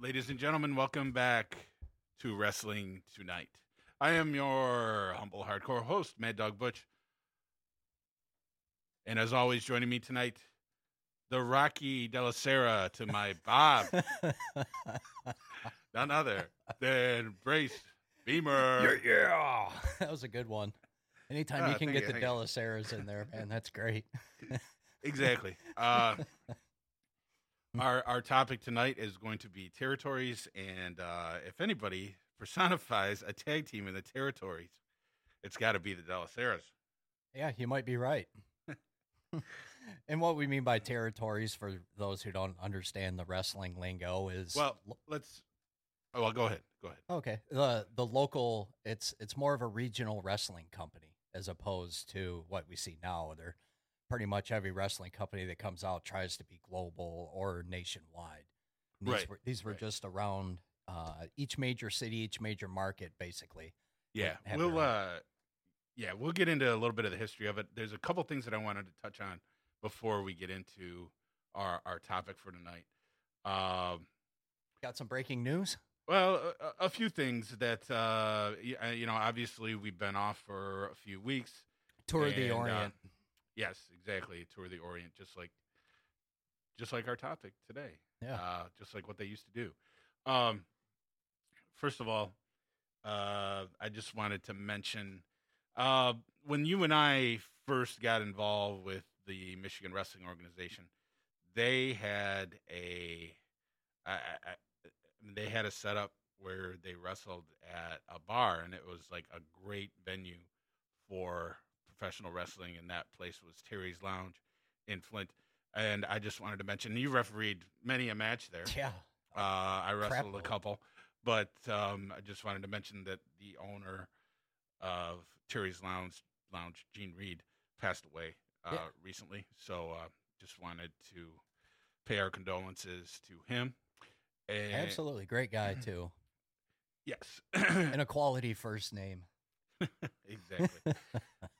ladies and gentlemen, welcome back to Wrestling Tonight. I am your humble hardcore host, Mad Dog Butch. And as always, joining me tonight, the Rocky Della Sera to my Bob, none other than Brace Beamer. yeah. That was a good one. Anytime Ah, you can thank get you, the thank you. Della in there, man, that's great. Exactly. Uh, our our topic tonight is going to be territories, and uh, if anybody personifies a tag team in the territories, it's got to be the Dallas. Yeah, you might be right. and what we mean by territories, for those who don't understand the wrestling lingo, is Well, let's. Oh, well, go ahead. Go ahead. okay. The the local, it's it's more of a regional wrestling company as opposed to what we see now. They're pretty much every wrestling company that comes out tries to be global or nationwide. And These Right, were, these were right. just around uh, each major city, each major market, basically. Yeah, we'll. Uh, yeah, we'll get into a little bit of the history of it. There's a couple things that I wanted to touch on before we get into our our topic for tonight. Um, Got some breaking news. Well, a, a few things that uh, uh, you know. Obviously, we've been off for a few weeks. Tour of the And, uh, Orient. Yes, exactly. Tour of the Orient, just like, just like our topic today. Yeah. Uh, just like what they used to do. Um, first of all, uh, I just wanted to mention uh, when you and I first got involved with the Michigan Wrestling Organization, they had a, I, I, I they had a setup where they wrestled at a bar, and it was like a great venue for professional wrestling, and that place was Terry's Lounge in Flint. And I just wanted to mention you refereed many a match there. yeah. Uh, I wrestled a couple, but um, I just wanted to mention that the owner of Terry's Lounge, Lounge Gene Reed, passed away uh, Yeah. recently. So uh, just wanted to pay our condolences to him. And Absolutely. Great guy, too. Yes. And a quality first name. Exactly.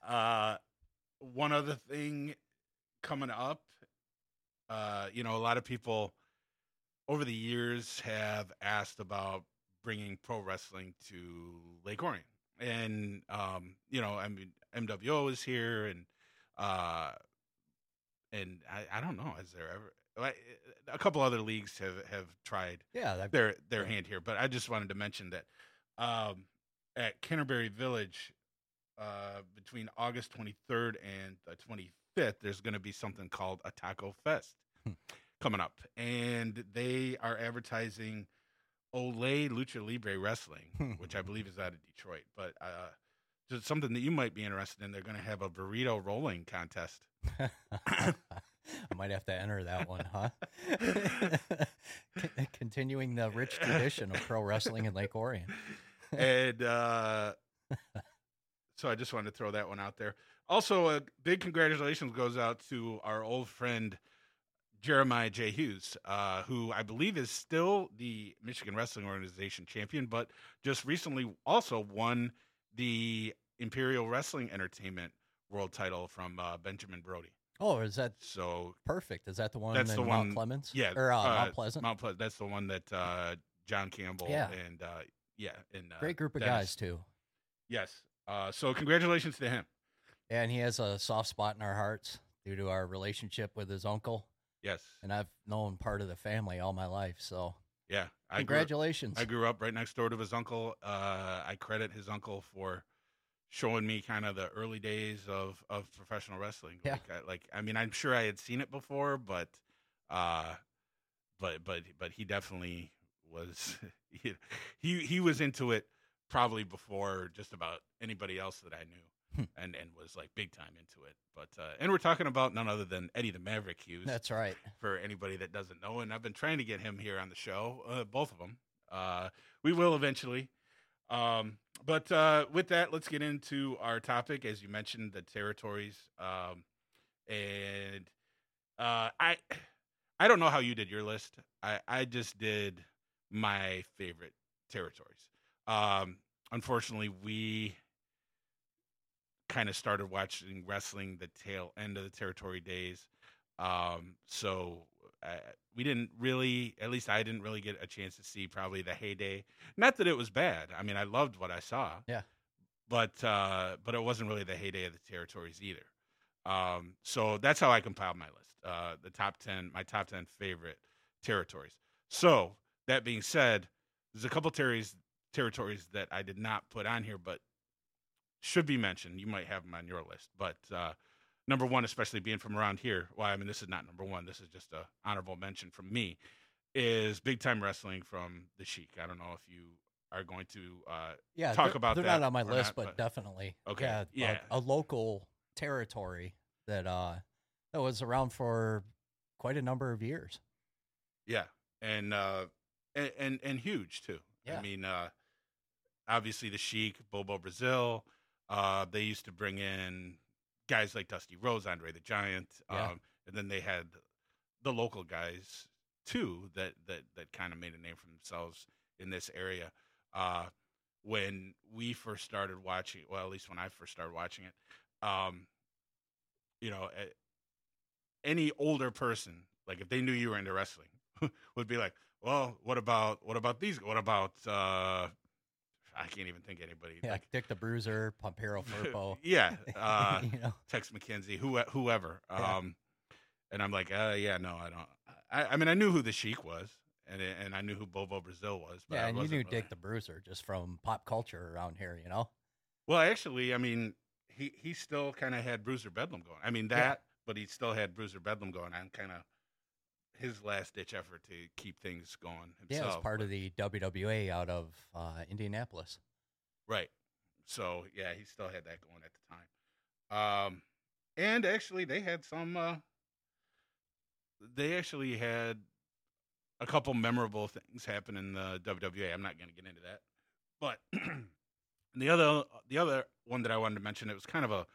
uh, one other thing coming up, uh, you know, a lot of people over the years have asked about bringing pro wrestling to Lake Orion, and um, you know, I mean, MWO is here, and uh, and I, I don't know, is there ever? A couple other leagues have have tried Yeah. That, their their hand here. But I just wanted to mention that um, at Canterbury Village, uh, between August 23rd and the 25th, there's going to be something called a Taco Fest Hmm. coming up, and they are advertising Olay Lucha Libre Wrestling, which I believe is out of Detroit. But uh, just something that you might be interested in. They're going to have a burrito rolling contest. I might have to enter that one, huh? Continuing the rich tradition of pro wrestling in Lake Orion. And uh, so I just wanted to throw that one out there. Also, a big congratulations goes out to our old friend Jeremiah J. Hughes, uh, who I believe is still the Michigan Wrestling Organization champion, but just recently also won the Imperial Wrestling Entertainment World Title from uh, Benjamin Brody. Oh, is that So perfect? Is that the one That's in the Mount one- Clemens? yeah, Or uh, uh, Mount Pleasant? Mount Pleasant. That's the one that uh, John Campbell Yeah. and uh, yeah, and uh, Great group of Dennis- guys, too. Yes. Uh, so congratulations to him. And he has a soft spot in our hearts due to our relationship with his uncle. Yes. And I've known part of the family all my life. So Yeah. I grew, congratulations. I grew up right next door to his uncle. Uh, I credit his uncle for showing me kind of the early days of, of professional wrestling. Yeah. Like, I, like, I mean, I'm sure I had seen it before, but, uh, but, but, but he definitely was, he, he, he was into it probably before just about anybody else that I knew. Hmm. And, and was like big time into it, but uh, and we're talking about none other than Eddie the Maverick Hughes That's right. for anybody that doesn't know. And I've been trying to get him here on the show, uh, both of them. Uh, we will eventually. Um, but uh, with that, let's get into our topic. As you mentioned, the territories. Um, and uh, I, I don't know how you did your list. I, I just did my favorite territories. Um, unfortunately, we kind of started watching wrestling the tail end of the territory days. Um, so uh, we didn't really, at least I didn't really get a chance to see probably the heyday. Not that it was bad. I mean, I loved what I saw. Yeah. But uh, but it wasn't really the heyday of the territories either. Um, so that's how I compiled my list. Uh, the top ten, my top ten favorite territories. So that being said, there's a couple territories territories that I did not put on here, but should be mentioned. You might have them on your list, but uh, number one, especially being from around here. Well, I mean, this is not number one. This is just a honorable mention from me. Is big time wrestling from the Sheik. I don't know if you are going to. Uh, Yeah, Talk they're- about they're not on my list, not, but, but- definitely. Okay, Yeah, a- yeah. A, local territory that uh that was around for quite a number of years. Yeah, and uh, and, and and huge too. Yeah. I mean, uh, obviously the Sheik, Bobo Brazil. Uh, they used to bring in guys like Dusty Rhodes, Andre the Giant, Yeah. um, and then they had the local guys too that that that kind of made a name for themselves in this area. Uh, when we first started watching, well, at least when I first started watching it, um, you know, any older person, like if they knew you were into wrestling, would be like, well, what about what about these? What about uh I can't even think anybody. Yeah, Like, Dick the Bruiser, Pampero Firpo. yeah, uh, you know, Tex McKenzie, who whoever. Yeah. Um, and I'm like, uh, yeah, no, I don't. I, I mean, I knew who the Sheik was, and and I knew who Bobo Brazil was. But yeah, and you wasn't knew really- Dick the Bruiser just from pop culture around here. You know, Well, actually, I mean, he he still kind of had Bruiser Bedlam going. I mean that, Yeah. but he still had Bruiser Bedlam going I'm kind of his last ditch effort to keep things going yeah, himself. as part but- of the WWA out of uh, Indianapolis. Right. So yeah, he still had that going at the time. Um, and actually, they had some. Uh, they actually had a couple memorable things happen in the WWA. I'm not going to get into that, but the other the other one that I wanted to mention, it was kind of a,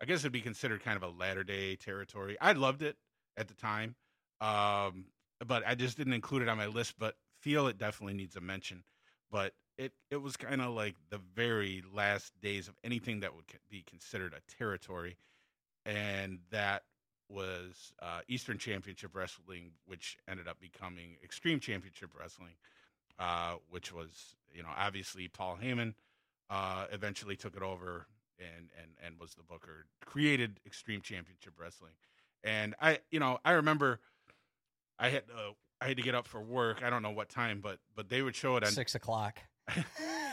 I guess it'd be considered kind of a latter day territory. I loved it at the time, um, but I just didn't include it on my list. But feel it definitely needs a mention. But it it was kind of like the very last days of anything that would be considered a territory, and that was uh, Eastern Championship Wrestling, which ended up becoming Extreme Championship Wrestling, uh, which was you know obviously Paul Heyman uh, eventually took it over and and and was the booker, created Extreme Championship Wrestling, and I you know I remember I had uh, I had to get up for work. I don't know what time, but but they would show it on. Six o'clock.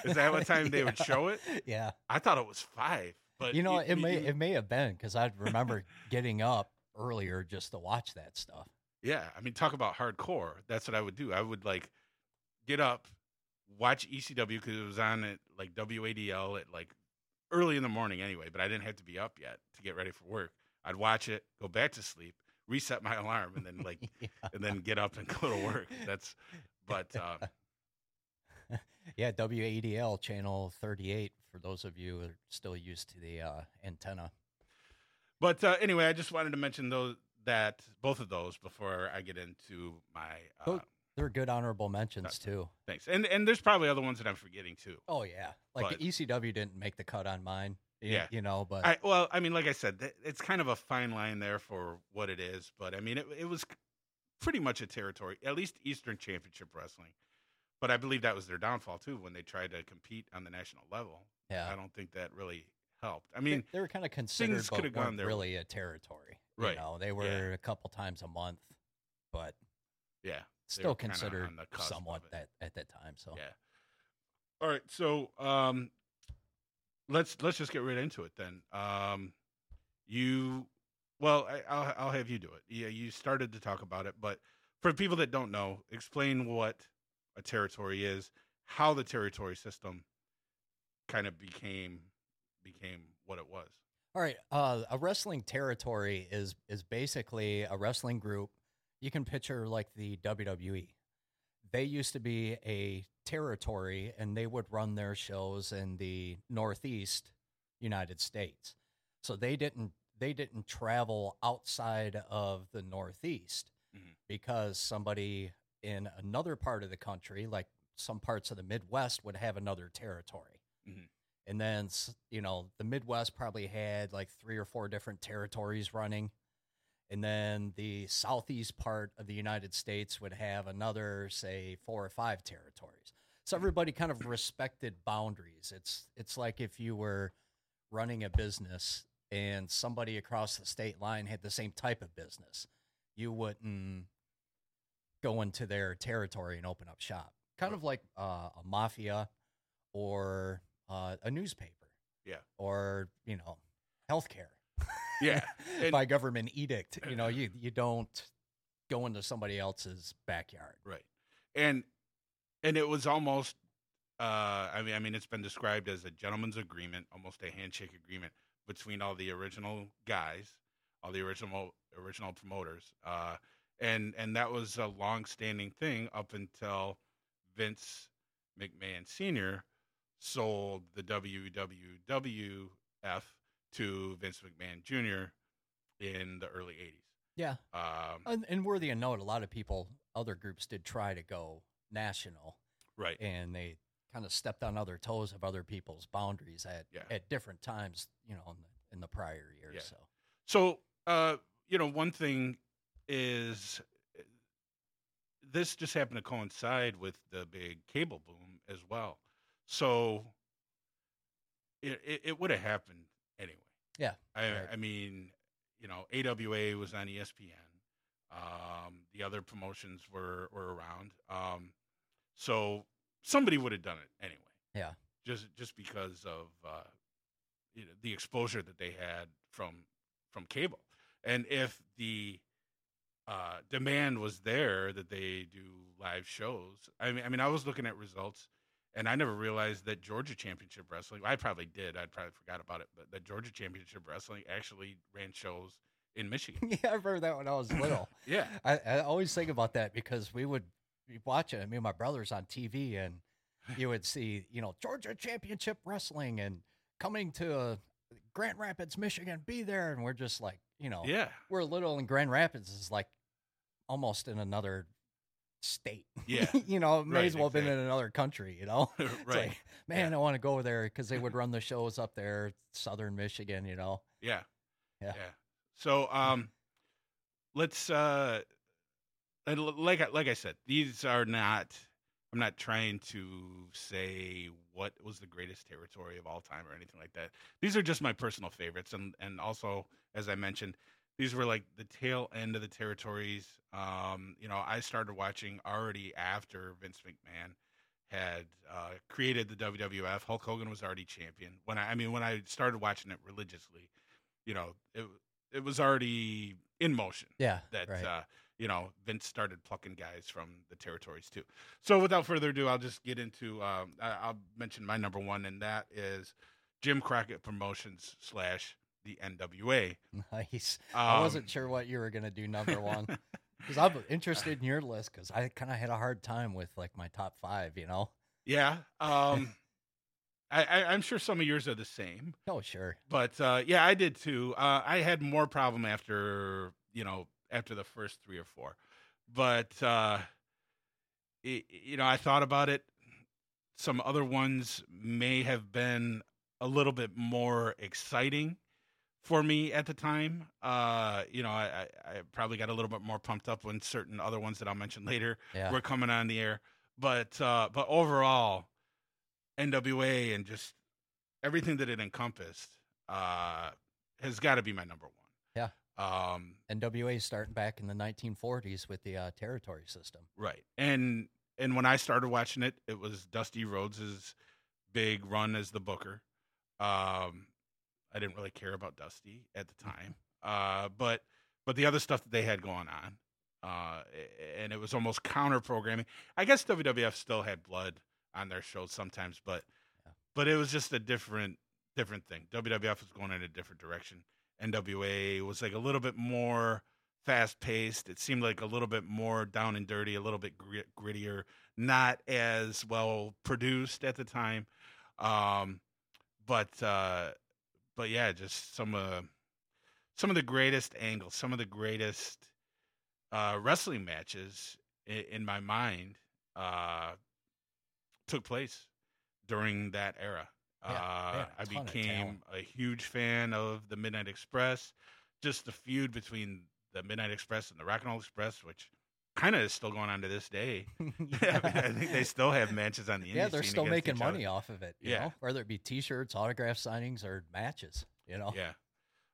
Is that what time they would show it? Yeah, I thought it was five, but you know, it y- may it may have been because I remember getting up earlier just to watch that stuff. Yeah, I mean, talk about hardcore. That's what I would do. I would like get up, watch ECW because it was on at like WADL at like early in the morning anyway. But I didn't have to be up yet to get ready for work. I'd watch it, go back to sleep, reset my alarm, and then like yeah. and then get up and go to work. That's but uh, yeah, WADL channel 38 for those of you who are still used to the uh, antenna. but uh, anyway, I just wanted to mention those that both of those before I get into my uh, Go- They're good honorable mentions too. thanks. And and there's probably other ones that I'm forgetting too. Oh yeah, like But- the ECW didn't make the cut on mine. Yeah. you know, but I, well, I mean, like I said, th- it's kind of a fine line there for what it is, but I mean, it, it was pretty much a territory, at least Eastern Championship Wrestling. But I believe that was their downfall too when they tried to compete on the national level. yeah, I don't think that really helped. I mean, they, were kind of considered, but gone really a territory. Right, You know, they were a couple times a month, but yeah, still considered on the cusp somewhat that at that time. So yeah. All right, so um, let's let's just get right into it then. Um, you, well, I, I'll I'll have you do it. Yeah, you started to talk about it, but for people that don't know, explain what a territory is, how the territory system kind of became became what it was. All right. Uh, a wrestling territory is is basically a wrestling group. You can picture like the WWE. They used to be a territory, and they would run their shows in the Northeast United States. So they didn't they didn't travel outside of the Northeast Mhm. because somebody in another part of the country, like some parts of the Midwest, would have another territory. Mhm. And then, you know, the Midwest probably had like three or four different territories running. And then the southeast part of the United States would have another, say, four or five territories. So everybody kind of respected boundaries. It's it's like if you were running a business and somebody across the state line had the same type of business, you wouldn't go into their territory and open up shop. Kind of like uh, a mafia or uh, a newspaper. Yeah. Or, you know, healthcare. Yeah, and- By government edict. You know, you, you don't go into somebody else's backyard. Right. And and it was almost uh I mean I mean it's been described as a gentleman's agreement, almost a handshake agreement between all the original guys, all the original original promoters. Uh and and that was a long-standing thing up until Vince McMahon Sr. sold the WWF to Vince McMahon Jr. in the early 80s. Yeah. Um, And, and worthy of note, a lot of people, other groups did try to go national right. and they kind of stepped on other toes of other people's boundaries at, Yeah. at different times, you know, in the, in the prior years. Yeah. So, So, uh, you know, one thing is this just happened to coincide with the big cable boom as well. So it it, it would have happened. Yeah, I right. I mean, you know, AWA was on ESPN. Um, the other promotions were were around. Um, so somebody would have done it anyway. Yeah. Just just because of uh, you know, the exposure that they had from from cable, and if the uh, demand was there that they do live shows. I mean, I mean, I was looking at results, and I never realized that Georgia Championship Wrestling. I probably did. I probably forgot about it, but that Georgia Championship Wrestling actually ran shows in Michigan. yeah, I remember that when I was little. yeah, I, I always think about that because we would be watching, I mean, my brother's on TV and you would see, you know, Georgia Championship Wrestling and coming to uh, Grand Rapids, Michigan, be there. And we're just like, you know, yeah, we're little and Grand Rapids is like almost in another state. Yeah. you know, may Right, as well have been in another country, you know? Right. like, man, I want to go there because they would run the shows up there, Southern Michigan, you know? Yeah. Yeah. So um let's uh like I- like I said, these are not I'm not trying to say what was the greatest territory of all time or anything like that. These are just my personal favorites and and also as I mentioned, these were like the tail end of the territories. Um, you know, I started watching already after Vince McMahon had uh, created the WWF. Hulk Hogan was already champion. When I, I mean, when I started watching it religiously, you know, it it was already in motion. Yeah. That right. uh, you know, Vince started plucking guys from the territories too. So without further ado, I'll just get into. Um, I, I'll mention my number one, and that is Jim Crockett Promotions slash the NWA. nice. I Um, wasn't sure what you were going to do number one. Because I'm interested in your list because I kind of had a hard time with like my top five, you know? Yeah. Um, I, I, I'm sure some of yours are the same. Oh, sure. but uh, yeah, I did too. Uh, I had more problem after you know after the first three or four, but uh, it, you know I thought about it. Some other ones may have been a little bit more exciting for me at the time. Uh, you know, I, I, probably got a little bit more pumped up when certain other ones that I'll mention later Yeah. were coming on the air. But uh, but overall, NWA and just everything that it encompassed uh, has got to be my number one. Yeah. Um, NWA starting back in the 1940s with the uh, territory system. right. And and when I started watching it, it was Dusty Rhodes's big run as the Booker. Um, I didn't really care about Dusty at the time, uh, but but the other stuff that they had going on, uh, and it was almost counter programming. I guess WWF still had blood on their shows sometimes, but Yeah. but it was just a different different thing. WWF was going in a different direction. NWA was like a little bit more fast paced. It seemed like a little bit more down and dirty, a little bit grit, grittier, not as well produced at the time. Um, but uh, but yeah, just some uh, some of the greatest angles, some of the greatest uh, wrestling matches in, in my mind uh, took place during that era. Yeah, uh, I became a huge fan of the Midnight Express. Just the feud between the Midnight Express and the Rock and Roll Express, which kind of is still going on to this day. I, mean, I think they still have matches on the yeah, they're still making other. money off of it. You Yeah. know? whether it be T-shirts, autograph signings, or matches. You know, Yeah,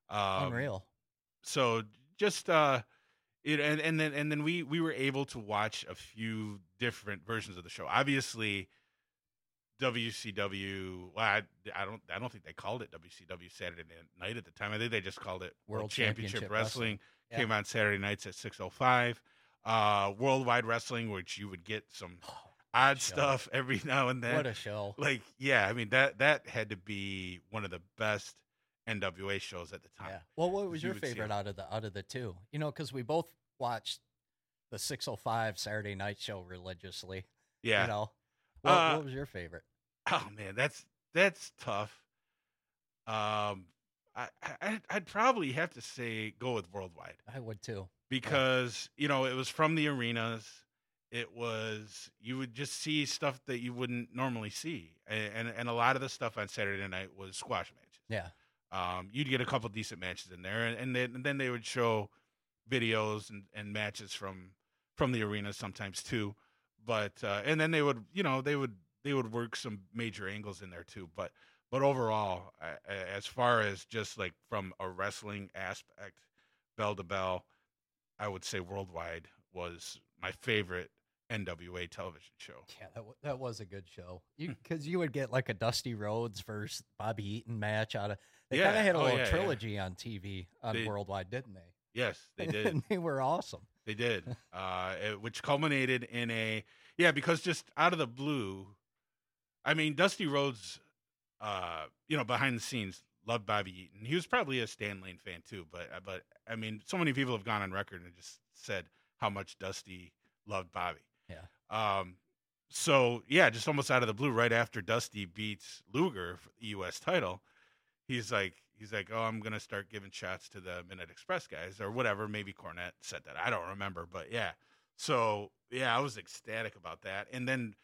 um, unreal. so just uh it and, and then and then we we were able to watch a few different versions of the show obviously WCW well I, I don't I don't think they called it WCW Saturday night at the time I think they just called it World, World Championship, Championship Wrestling, Yeah. came on Saturday nights at 605 uh Worldwide Wrestling which you would get some odd show. stuff every now and then what a show! like yeah I mean that that had to be one of the best NWA shows at the time Yeah. Well, what was you your favorite out of the out of the two? You know, because we both watched the 605 Saturday night show religiously. yeah You know, what, Uh, what was your favorite? Oh man, that's that's tough. Um, I, I I'd probably have to say go with worldwide I would too. Because you know it was from the arenas. It was you would just see stuff that you wouldn't normally see, and and, and a lot of the stuff on Saturday night was squash matches. Yeah. Um, you'd get a couple decent matches in there, and, and then and then they would show videos and, and matches from from the arena sometimes too. But uh, and then they would you know they would they would work some major angles in there too. But but overall, a- as far as just like from a wrestling aspect, bell to bell, I would say worldwide was my favorite NWA television show. Yeah, that, wa- that was a good show. Because you would get like a Dusty Rhodes versus Bobby Eaton match out of. They Yeah. kind of had a Oh, little yeah, yeah. trilogy on TV on They- Worldwide, didn't they? Yes, they did. and they were awesome. They did, uh, it- which culminated in a yeah, because just out of the blue, I mean, Dusty Rhodes, uh, you know, behind the scenes loved Bobby Eaton. He was probably a Stan Lane fan too, but uh, but I mean, so many people have gone on record and just said how much Dusty loved Bobby. Yeah. Um. So yeah, just almost out of the blue, right after Dusty beats Luger for the U.S. title, he's like, he's like, oh, I'm gonna start giving shots to the Midnight Express guys or whatever. Maybe Cornette said that. I don't remember, but yeah. So yeah, I was ecstatic about that, and then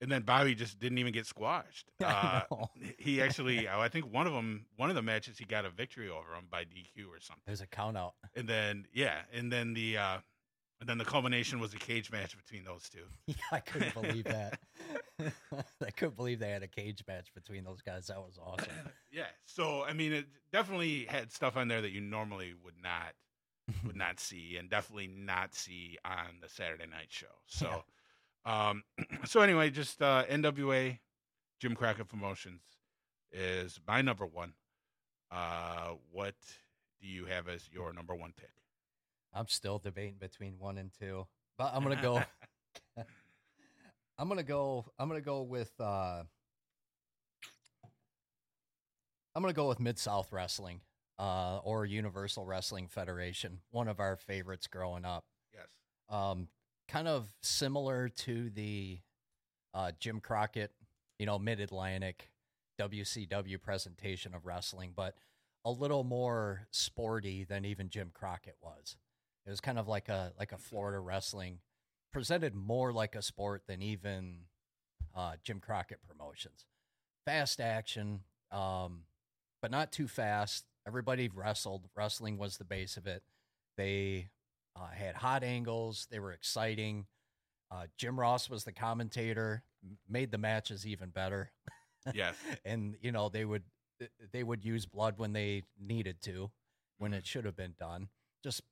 and then Bobby just didn't even get squashed. Uh, he actually, I think one of them, one of the matches, he got a victory over him by DQ or something. There's a count out. And then yeah, and then the uh, and then the culmination was a cage match between those two. Yeah, I couldn't believe that. I couldn't believe they had a cage match between those guys. That was awesome. yeah. So I mean, it definitely had stuff on there that you normally would not would not see, and definitely not see on the Saturday night show. So, um, so anyway, just uh, NWA, Jim Crockett Promotions is my number one. Uh, what do you have as your number one pick? I'm still debating between one and two, but I'm gonna go. I'm gonna go. I'm gonna go with. uh I'm gonna go with Mid South Wrestling, uh, or Universal Wrestling Federation. One of our favorites growing up. yes. um, kind of similar to the uh, Jim Crockett, you know, Mid Atlantic WCW presentation of wrestling, but a little more sporty than even Jim Crockett was. It was kind of like a like a Florida wrestling, presented more like a sport than even uh, Jim Crockett promotions. Fast action, um, but not too fast. Everybody wrestled. Wrestling was the base of it. They uh, had hot angles. They were exciting. Uh, Jim Ross was the commentator, m- made the matches even better. Yes. and you know they would they would use blood when they needed to, when it should have been done. Just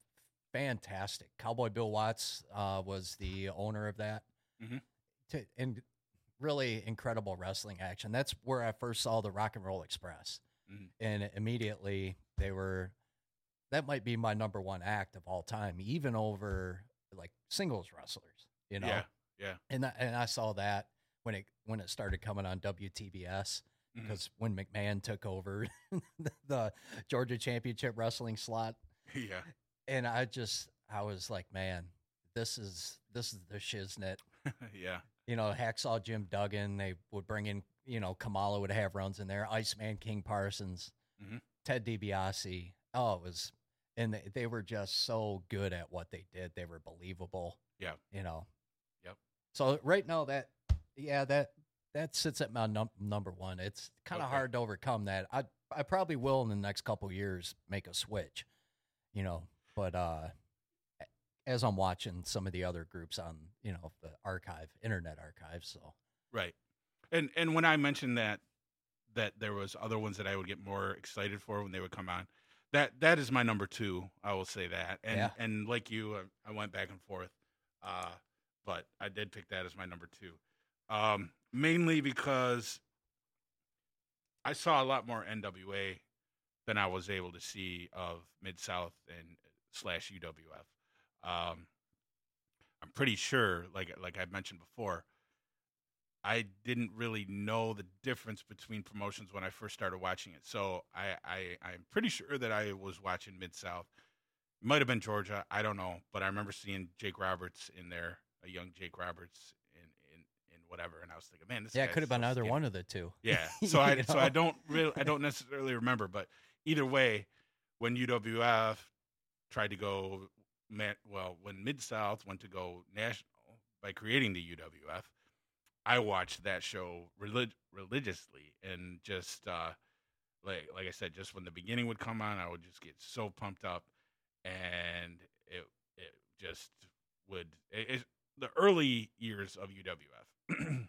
fantastic. Cowboy Bill Watts uh, was the owner of that, Mhm. to, and really incredible wrestling action. That's where I first saw the Rock and Roll Express, Mhm. and immediately they were. That might be my number one act of all time, even over like singles wrestlers. You know, Yeah. Yeah. and I, and I saw that when it when it started coming on WTBS because when McMahon took over the Georgia Championship Wrestling slot, yeah, and I just I was like, man, this is this is the shiznit. yeah, You know, Hacksaw Jim Duggan. They would bring in, you know, Kamala would have runs in there. Iceman King Parsons, Mhm. Ted DiBiase. Oh, it was, and they, they were just so good at what they did. They were believable. Yeah. You know. Yep. So right now that, yeah, that that sits at my num- number one. It's kind of Okay. hard to overcome that. I I probably will in the next couple years make a switch. You know, but uh as I'm watching some of the other groups on, you know, the archive, internet archive. So right. And and when I mentioned that that there was other ones that I would get more excited for when they would come on, that that is my number two. I will say that. And Yeah. and like you, I, I went back and forth, uh, but I did pick that as my number two, um, mainly because I saw a lot more NWA than I was able to see of Mid South and slash UWF. Um, I'm pretty sure, like like I mentioned before, I didn't really know the difference between promotions when I first started watching it. So I, I I'm pretty sure that I was watching Mid South. Might have been Georgia, I don't know, but I remember seeing Jake Roberts in there, a young Jake Roberts in in, in whatever, and I was thinking, man, this yeah, it could have been either skinny. one of the two. Yeah. So I You so I don't really I don't necessarily remember, but either way, when UWF tried to go well, when Mid South went to go national by creating the UWF, I watched that show relig- religiously and just uh like like I said, just when the beginning would come on, I would just get so pumped up and it it just would it, it, the early years of UWF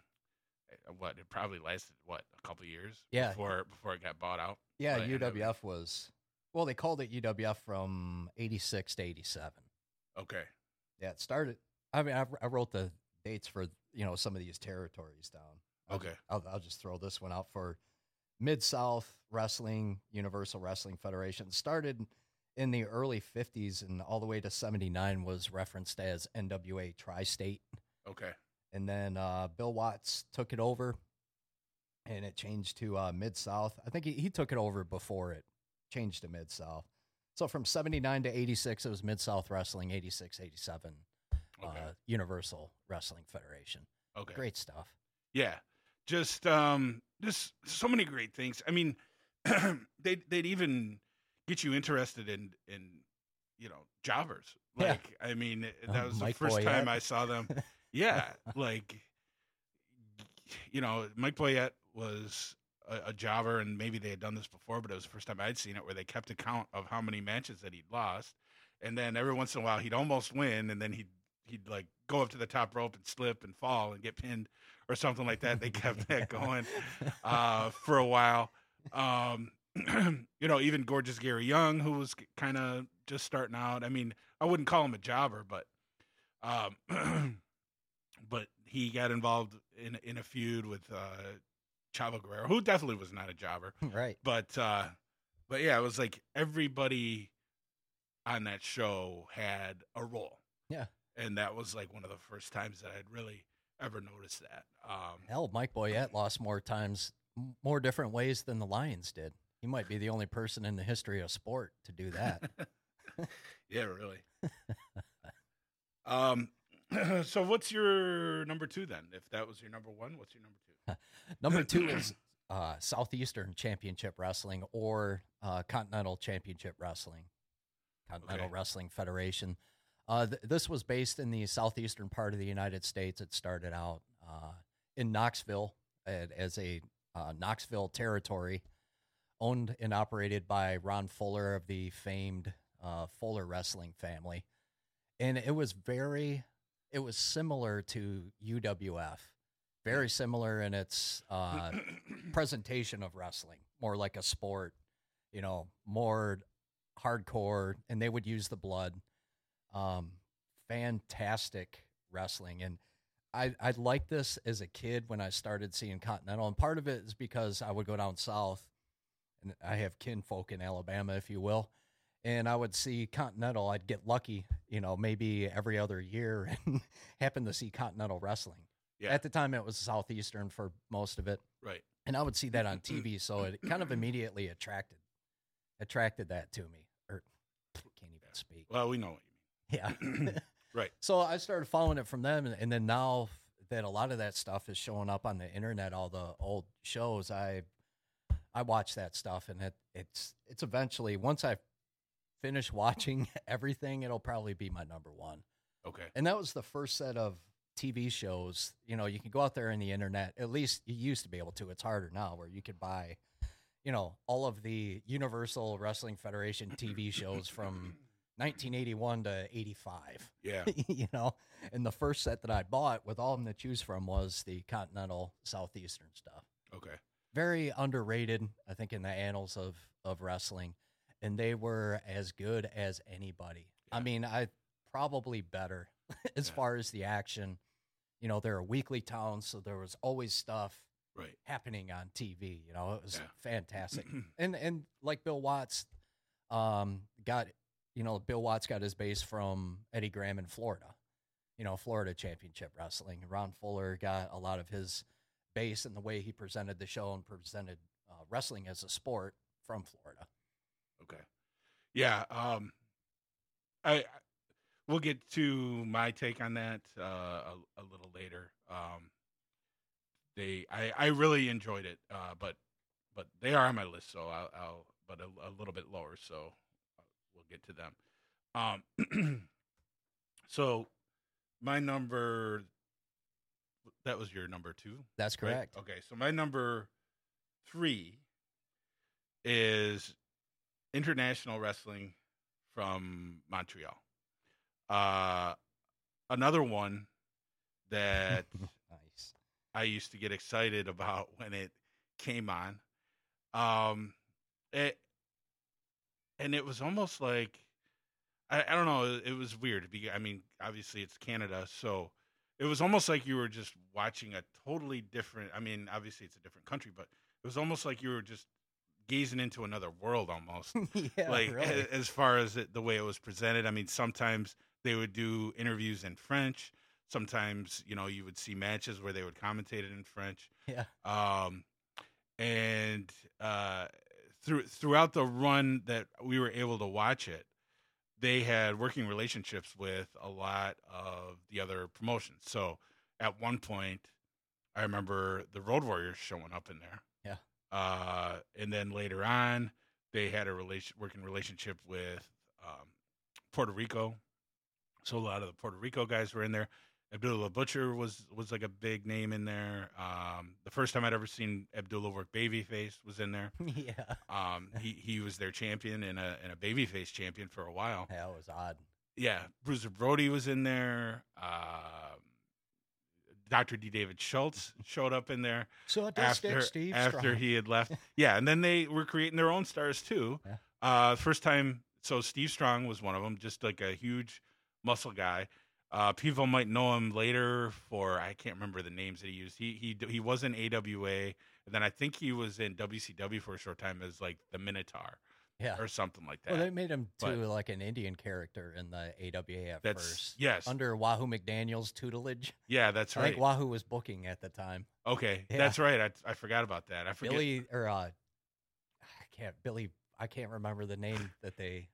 what it probably lasted what a couple years Yeah. before before it got bought out Yeah, NWA. UWF was well, they called it UWF from '86 to '87. okay Yeah, it started. I mean, I, I wrote the dates for you know some of these territories down. I'll Okay. I'll, I'll just throw this one out for Mid South Wrestling Universal Wrestling Federation. Started in the early '50s and all the way to '79 was referenced as NWA Tri-State, okay and then uh, Bill Watts took it over, and it changed to uh, Mid South. I think he, he took it over before it changed to Mid South. So from 79 to 86, it was Mid South Wrestling, 86, 87, okay. uh, Universal Wrestling Federation. okay. Great stuff. yeah. Just um just so many great things. I mean they'd they'd even get you interested in in you know jobbers. Yeah. like i mean that was the Mike first time i saw them. Yeah like you know mike boyette was a, a jobber and maybe they had done this before but it was the first time i'd seen it where they kept account of how many matches that he'd lost. And then every once in a while he'd almost win and then he'd he'd like go up to the top rope and slip and fall and get pinned or something like that they kept that going uh, for a while. Um, you know, even gorgeous Gary Young, who was kind of just starting out. I mean, I wouldn't call him a jobber, but um, but he got involved in in a feud with uh, Chavo Guerrero, who definitely was not a jobber. right. But uh, but yeah, it was like everybody on that show had a role. Yeah. And that was like one of the first times that I'd really ever noticed that. Um, Hell, Mike Boyette lost more times, more different ways than the Lions did. He might be the only person in the history of sport to do that. yeah, really. um, so what's your number two then? If that was your number one, what's your number two? Number two is uh, Southeastern Championship Wrestling or uh, Continental Championship Wrestling, Continental Okay. Wrestling Federation. Uh, th- this was based in the southeastern part of the United States. It started out uh, in Knoxville as a uh, Knoxville territory, owned and operated by Ron Fuller of the famed uh, Fuller wrestling family. And it was very, it was similar to UWF, very similar in its uh, presentation of wrestling, more like a sport, you know, more hardcore, and they would use the blood. Um, fantastic wrestling, and I I liked this as a kid when I started seeing Continental, and part of it is because I would go down south, and I have kinfolk in Alabama, if you will. And I would see Continental. I'd get lucky, you know, maybe every other year, and happen to see Continental wrestling. Yeah. At the time, it was Southeastern for most of it. Right. and I would see that on TV, so it kind of immediately attracted attracted that to me. Or can't even speak. Well, we know what Yeah. right. So I started following it from them, and, and then now that a lot of that stuff is showing up on the internet, all the old shows, I I watch that stuff, and it it's it's eventually once I finish watching everything, it'll probably be my number one. Okay. And that was the first set of TV shows. You know, you can go out there in the internet. At least you used to be able to. It's harder now, where you could buy, you know, all of the Universal Wrestling Federation TV shows from 1981 to 85 Yeah. you know. And the first set that I bought with all of them to choose from was the Continental Southeastern stuff. Okay. Very underrated, I think, in the annals of of wrestling, and they were as good as anybody. I mean, I probably better as Yeah. far as the action. You know, they're a weekly town, so there was always stuff Right. happening on TV. You know, it was Yeah. fantastic. and and like Bill Watts, um, got you know Bill Watts got his base from Eddie Graham in Florida. You know, Florida Championship Wrestling. Ron Fuller got a lot of his base in the way he presented the show and presented uh, wrestling as a sport from Florida. Okay. Yeah. Um, I, I we'll get to my take on that uh, a, a little later. Um, they, I, I really enjoyed it, uh, but but they are on my list, so I'll, I'll but a, a little bit lower, so get to them. Um, so my number, that was your number two. That's right? correct. Okay, so my number three is international wrestling from Montreal. Uh, another one that nice. I used to get excited about when it came on. Um, it, and it was almost like I, I don't know. It was weird. I mean, obviously it's Canada, so it was almost like you were just watching a totally different. I mean, obviously it's a different country, but it was almost like you were just gazing into another world almost. yeah, like really. as far as it, the way it was presented. I mean, sometimes they would do interviews in French. Sometimes, you know, you would see matches where they would commentate it in French. Yeah. Um, and uh, through throughout the run that we were able to watch it, they had working relationships with a lot of the other promotions. So at one point, I remember the Road Warriors showing up in there. Yeah. Uh, and then later on, they had a relation working relationship with um, Puerto Rico. So a lot of the Puerto Rico guys were in there. Abdullah Butcher was was like a big name in there. Um, the first time I'd ever seen Abdullah work babyface was in there. yeah, Um, he he was their champion and a and a babyface champion for a while. that was odd. Yeah, Bruiser Brody was in there. Um, Dr. D. David Schultz showed up in there So it does after Steve. after Strong. he had left. Yeah, and then they were creating their own stars too. Yeah. Uh, first time, so Steve Strong was one of them, just like a huge muscle guy. Uh, people might know him later for I can't remember the names that he used. He he he was in AWA, and then I think he was in WCW for a short time as like the Minotaur yeah. or something like that. Well, they made him But- to like an Indian character in the AWA at first, yes, under Wahoo McDaniel's tutelage. yeah, that's I right. think Wahoo was booking at the time. okay, Yeah. that's right. I I forgot about that. I forget. Billy or uh, I can't Billy. I can't remember the name that they.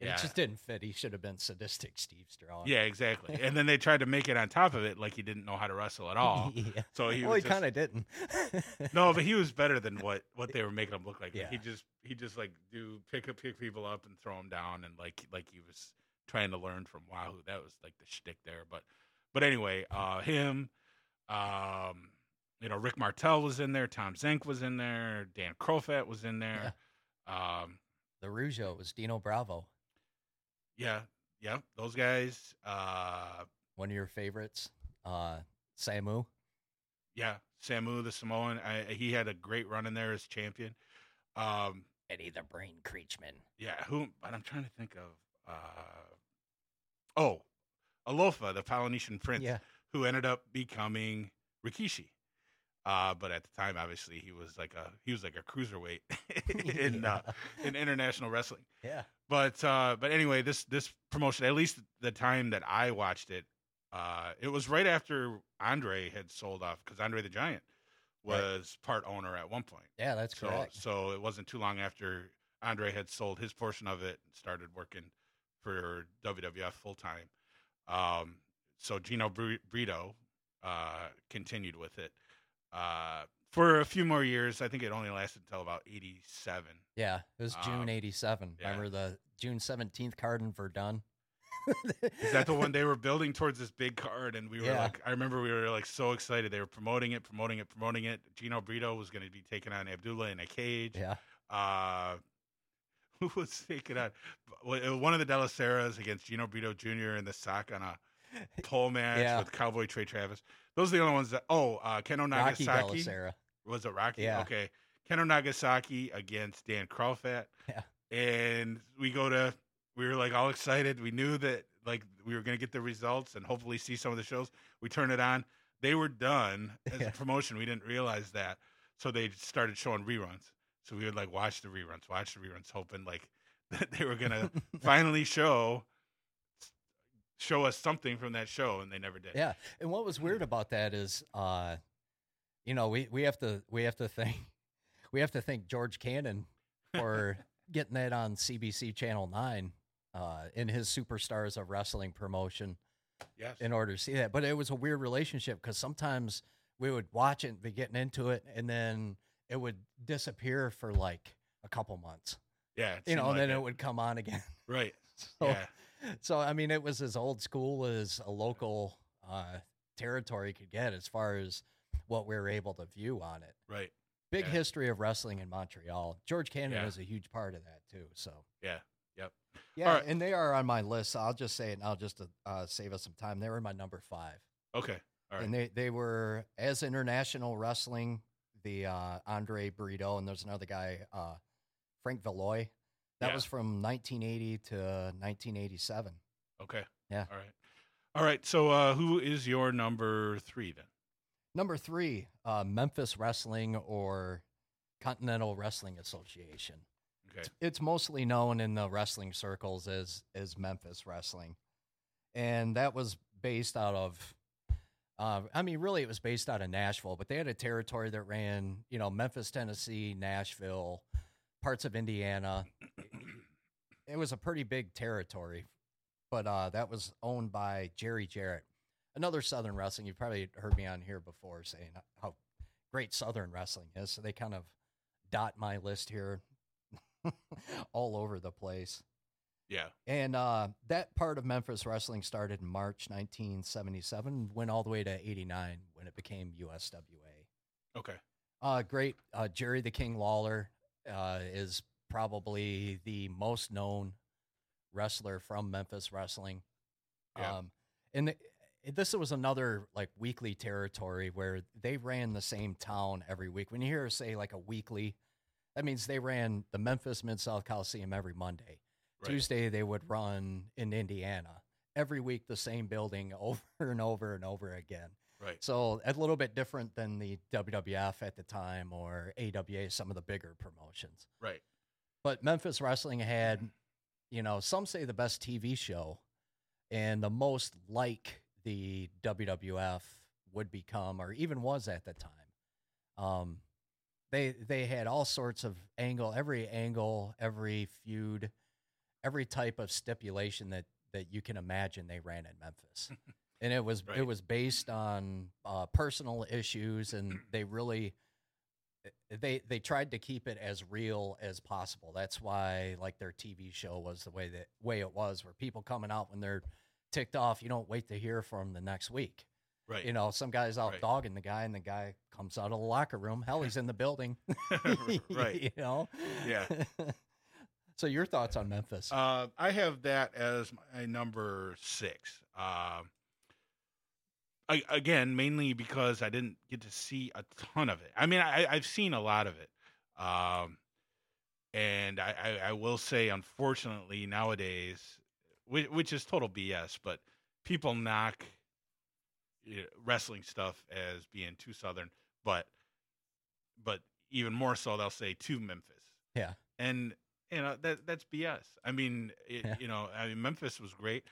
Yeah. It just didn't fit. He should have been sadistic Steve Strong. Yeah, exactly. and then they tried to make it on top of it like he didn't know how to wrestle at all. yeah. So he well, he kind of didn't. No, but he was better than what what they were making him look like. Like, He just he just like do pick up pick people up and throw them down and like like he was trying to learn from Wahoo. That was like the shtick there. But but anyway, uh him, um, you know, Rick Martel was in there, Tom Zenk was in there, Dan Kroffat was in there. Um, the Rougeau was Dino Bravo, yeah, yeah, those guys. Uh, one of your favorites. Uh, Samu. yeah, Samu the Samoan. I, he had a great run in there as champion. Um, Eddie the Brain Creatchman. Yeah, who? But I'm trying to think of. Uh, oh, Alofa, the Polynesian prince, Yeah. who ended up becoming Rikishi. Uh, but at the time, obviously, he was like a he was like a cruiserweight in uh, in international wrestling. yeah. But uh, but anyway, this this promotion, at least the time that I watched it, uh, it was right after Andre had sold off because Andre the Giant Right. was part owner at one point. Yeah, that's so, correct. So it wasn't too long after Andre had sold his portion of it and started working for WWF full time. Um, so Gino Br- Brito uh, continued with it uh, for a few more years. I think it only lasted until about '87. Yeah, it was June Um, '87. yeah. Remember the June 17th card in Verdun? Is that the one they were building towards this big card? And we were Yeah. like, I remember we were like so excited. They were promoting it, promoting it, promoting it. Gino Brito was going to be taking on Abdullah in a cage. Yeah, Uh, who was taking on one of the De La against Gino Brito Jr. in the sock on a pole match Yeah. with Cowboy Trey Travis. Those are the only ones that. Oh, uh, Kendo Nagasaki was it Rocky? Yeah. Okay, Kendo Nagasaki against Dan Kroffat. Yeah. and we go to. We were like all excited. We knew that like we were going to get the results and hopefully see some of the shows. We turn it on. They were done as Yeah. a promotion. We didn't realize that, so they started showing reruns. So we would like watch the reruns, watch the reruns, hoping like that they were gonna finally show show us something from that show, and they never did. Yeah, and what was weird about that is, uh, you know, we we have to we have to think we have to thank George Cannon for getting that on CBC Channel Nine uh, in his Superstars of Wrestling promotion Yes. in order to see that. But it was a weird relationship because sometimes we would watch it and be getting into it, and then it would disappear for like a couple months, yeah. you know, and then like it would come on again. Right. So, yeah. So I mean, it was as old school as a local uh, territory could get as far as what we were able to view on it. Right. Big Yeah. history of wrestling in Montreal. George Cannon Yeah. was a huge part of that too. So Yeah. Yep. yeah, right. and they are on my list. So I'll just say it now, just to uh, save us some time. They were my number five, Okay. All right. and they they were as international wrestling. The uh, Andre Brito and there's another guy, uh, Frank Valois. That Yeah. was from 1980 to 1987. okay. Yeah. All right. All right. So, uh, who is your number three then? Number three, uh, Memphis Wrestling or Continental Wrestling Association. Okay. It's mostly known in the wrestling circles as as Memphis Wrestling, and that was based out of. Uh, I mean, really, it was based out of Nashville, but they had a territory that ran, you know, Memphis, Tennessee, Nashville, parts of Indiana. It was a pretty big territory, but uh, that was owned by Jerry Jarrett, another Southern wrestling. You've probably heard me on here before saying how great Southern wrestling is. So they kind of dot my list here all over the place. Yeah. And uh, that part of Memphis wrestling started in March 1977, went all the way to 89 when it became USWA. Okay. Uh, great. Uh, Jerry the King Lawler uh, is probably the most known wrestler from Memphis wrestling. Yeah. Um, and the, this was another like weekly territory where they ran the same town every week. When you hear say like a weekly, that means they ran the Memphis Mid South Coliseum every Monday. Right. Tuesday they would run in Indiana. Every week the same building over and over and over again. Right. So a little bit different than the WWF at the time or AWA, some of the bigger promotions. Right. But Memphis Wrestling had, you know, some say the best TV show and the most like the WWF would become or even was at the time. Um, they they had all sorts of angle, every angle, every feud, every type of stipulation that that you can imagine they ran in Memphis. and it was Right. it was based on uh, personal issues and they really they they tried to keep it as real as possible. That's why like their TV show was the way that way it was, where people coming out when they're ticked off, you don't wait to hear from them the next week. Right. You know, some guy's out Right. dogging the guy, and the guy comes out of the locker room. Hell, he's in the building. Right. you know. Yeah. so your thoughts on Memphis? Uh, I have that as my number six. Um, I, again, mainly because I didn't get to see a ton of it. I mean, I, I've seen a lot of it, um, and I, I, I will say, unfortunately, nowadays, which, which is total BS, but people knock you know, wrestling stuff as being too southern, but but even more so, they'll say too Memphis yeah. and you know that that's BS. I mean, it, Yeah. you know, I mean, Memphis was great.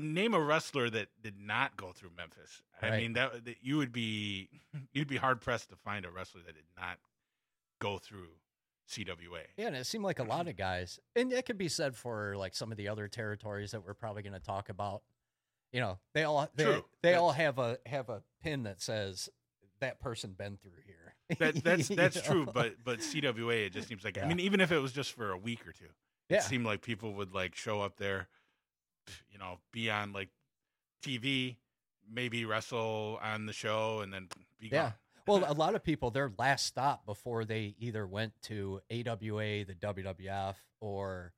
Name a wrestler that did not go through Memphis. I mean that, that you would be you'd be hard pressed to find a wrestler that did not go through CWA. Yeah, and it seemed like a lot of guys, and it could be said for like some of the other territories that we're probably going to talk about. You know, they all they, True. they all have a have a pin that says that person been through here. That that's You that's know? true, but but CWA it just seems like I mean even if it was just for a week or two, Yeah. it seemed like people would like show up there, you know, be on like TV, maybe wrestle on the show, and then be Yeah. gone. well, a lot of people their last stop before they either went to AWA, the WWF, or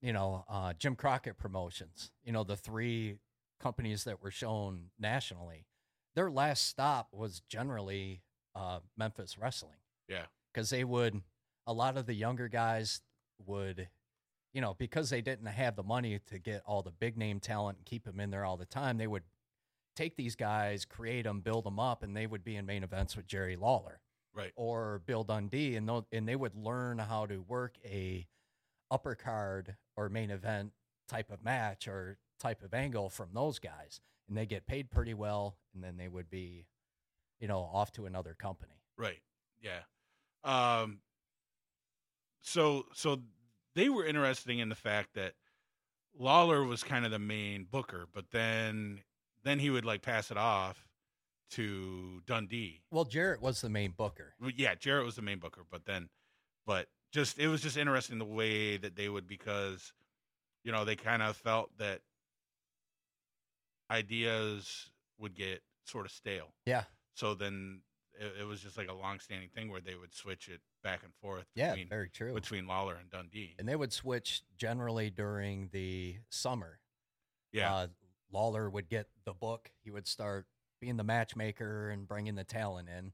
you know uh, Jim Crockett Promotions. You know the three companies that were shown nationally. Their last stop was generally uh, Memphis Wrestling. Yeah. because they would a lot of the younger guys would you know because they didn't have the money to get all the big name talent and keep them in there all the time they would take these guys create them build them up and they would be in main events with jerry lawler Right. or bill dundee and, tho- and they would learn how to work a upper card or main event type of match or type of angle from those guys and they get paid pretty well and then they would be you know off to another company Right. Yeah. Um so so they were interesting in the fact that Lawler was kind of the main booker, but then then he would like pass it off to Dundee. Well, Jarrett was the main booker. Yeah, Jarrett was the main booker, but then but just it was just interesting the way that they would because you know, they kind of felt that ideas would get sort of stale. Yeah. So then it, it was just like a long-standing thing where they would switch it back and forth Yeah, between very true. between Lawler and Dundee. and they would switch generally during the summer. yeah, Uh, Lawler would get the book. He would start being the matchmaker and bringing the talent in.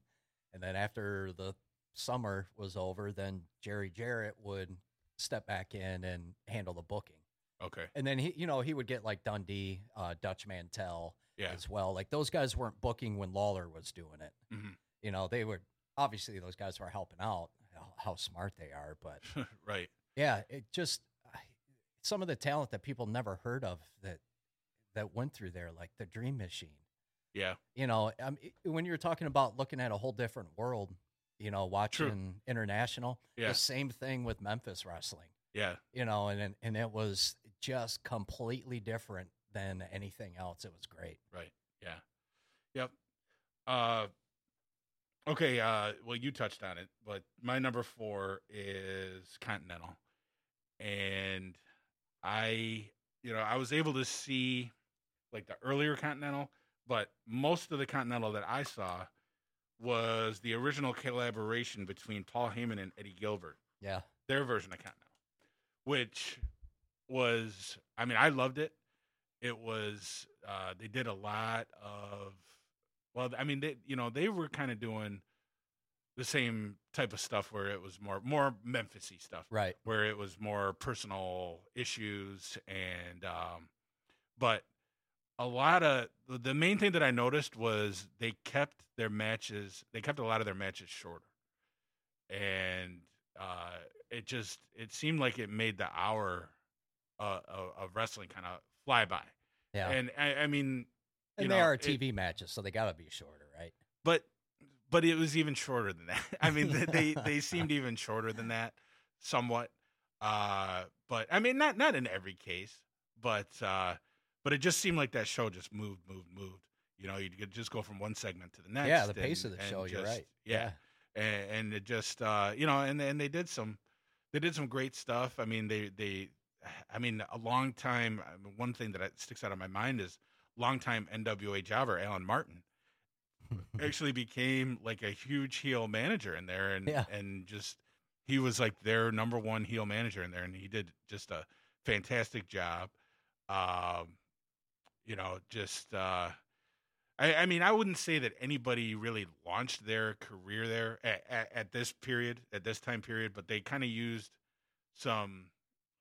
And then after the summer was over, then Jerry Jarrett would step back in and handle the booking. okay, And then he, you know, he would get like Dundee, uh, Dutch Mantell yeah, as well. Like those guys weren't booking when Lawler was doing it. Mhm. You know, they were obviously those guys were helping out. How, how smart they are, but right, yeah, it just some of the talent that people never heard of that that went through there, like the Dream Machine. yeah, You know, um, when you're talking about looking at a whole different world, you know, watching international, Yeah. the same thing with Memphis wrestling. yeah, You know, and and- and it was just completely different than anything else. It was great. right, yeah, yep. Uh, okay. Uh, well, you touched on it, but my number four is Continental, and I, you know, I was able to see like the earlier Continental, but most of the Continental that I saw was the original collaboration between Paul Heyman and Eddie Gilbert. Yeah, their version of Continental, which was, I mean, I loved it. It was, uh, they did a lot of, well, I mean, they, you know, they were kind of doing the same type of stuff where it was more, more Memphis-y stuff, right. where it was more personal issues and, um, but a lot of the- main thing that I noticed was they kept their matches, they kept a lot of their matches shorter and uh, it just it seemed like it made the hour uh, of, of wrestling kind of fly by. Yeah, and, And I, I mean, they know, are it- TV matches, so they got to be shorter, right? but but it was even shorter than that. I mean, they they, they seemed even shorter than that, somewhat. Uh, but I mean, not not in every case, but uh, but it just seemed like that show just moved, moved, moved. You know, you could just go from one segment to the next. yeah, the pace and- of the and show. you're right. Yeah, and, and it just uh, you know, and and they did some they did some great stuff. I mean, they they, I mean, a long time. One thing that sticks out of my mind is longtime NWA jobber Alan Martin actually became like a huge heel manager in there, and Yeah. and just he was like their number one heel manager in there, and he did just a fantastic job. Um, you know, just uh, I, I mean, I wouldn't say that anybody really launched their career there at, at, at this period, at this time period, but they kind of used some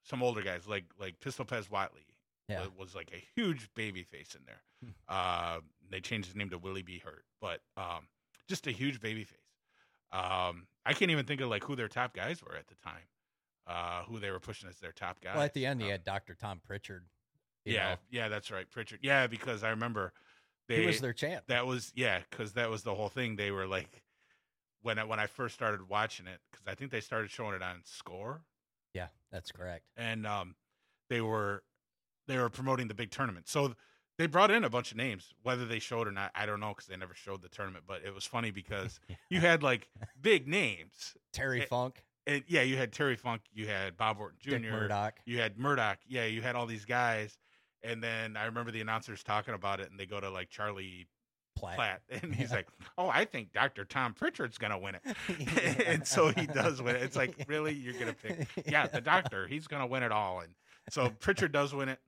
some older guys like like Pistol Pez Whatley Yeah. wa- was like a huge baby face in there. Hmm. Uh, they changed his name to Willie B. Hurt, but um, just a huge baby face. Um, I can't even think of like who their top guys were at the time, uh, who they were pushing as their top guys. Well, at the end, he Um, had Dr. Tom Pritchard yeah, know? yeah, that's right, Pritchard. Yeah, because I remember they he was their champ. that was yeah, because that was the whole thing. They were like when I, when I first started watching it, because I think they started showing it on Score, yeah, that's correct. and um, they were they were promoting the big tournament. So they brought in a bunch of names, whether they showed or not, I don't know, because they never showed the tournament. But it was funny because you had like big names, Terry it- Funk, and yeah, you had Terry Funk, you had Bob Orton Jr., Dick Murdoch. you had Murdoch, yeah, you had all these guys. And then I remember the announcers talking about it, and they go to like Charlie Platt. Platt, and he's Yeah. like, "Oh, I think Dr. Tom Pritchard's gonna win it," and so he does win it. It's like, really, you're gonna pick? Yeah, the Doctor, he's gonna win it all, and so Pritchard does win it.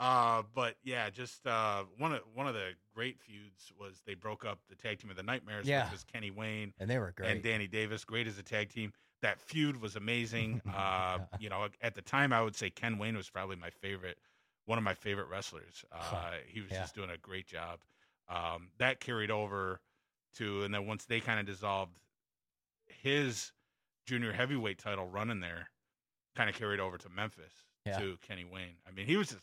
Uh, but yeah, just uh, one of one of the great feuds was they broke up the tag team of the Nightmares, Yeah. which was Kenny Wayne and they were great. and Danny Davis, great as a tag team. That feud was amazing. Uh, you know, at the time, I would say Ken Wayne was probably my favorite, one of my favorite wrestlers. Uh, he was Yeah. just doing a great job. Um, that carried over to, and then once they kind of dissolved, his junior heavyweight title run in there kind of carried over to Memphis Yeah. to Kenny Wayne. I mean, he was just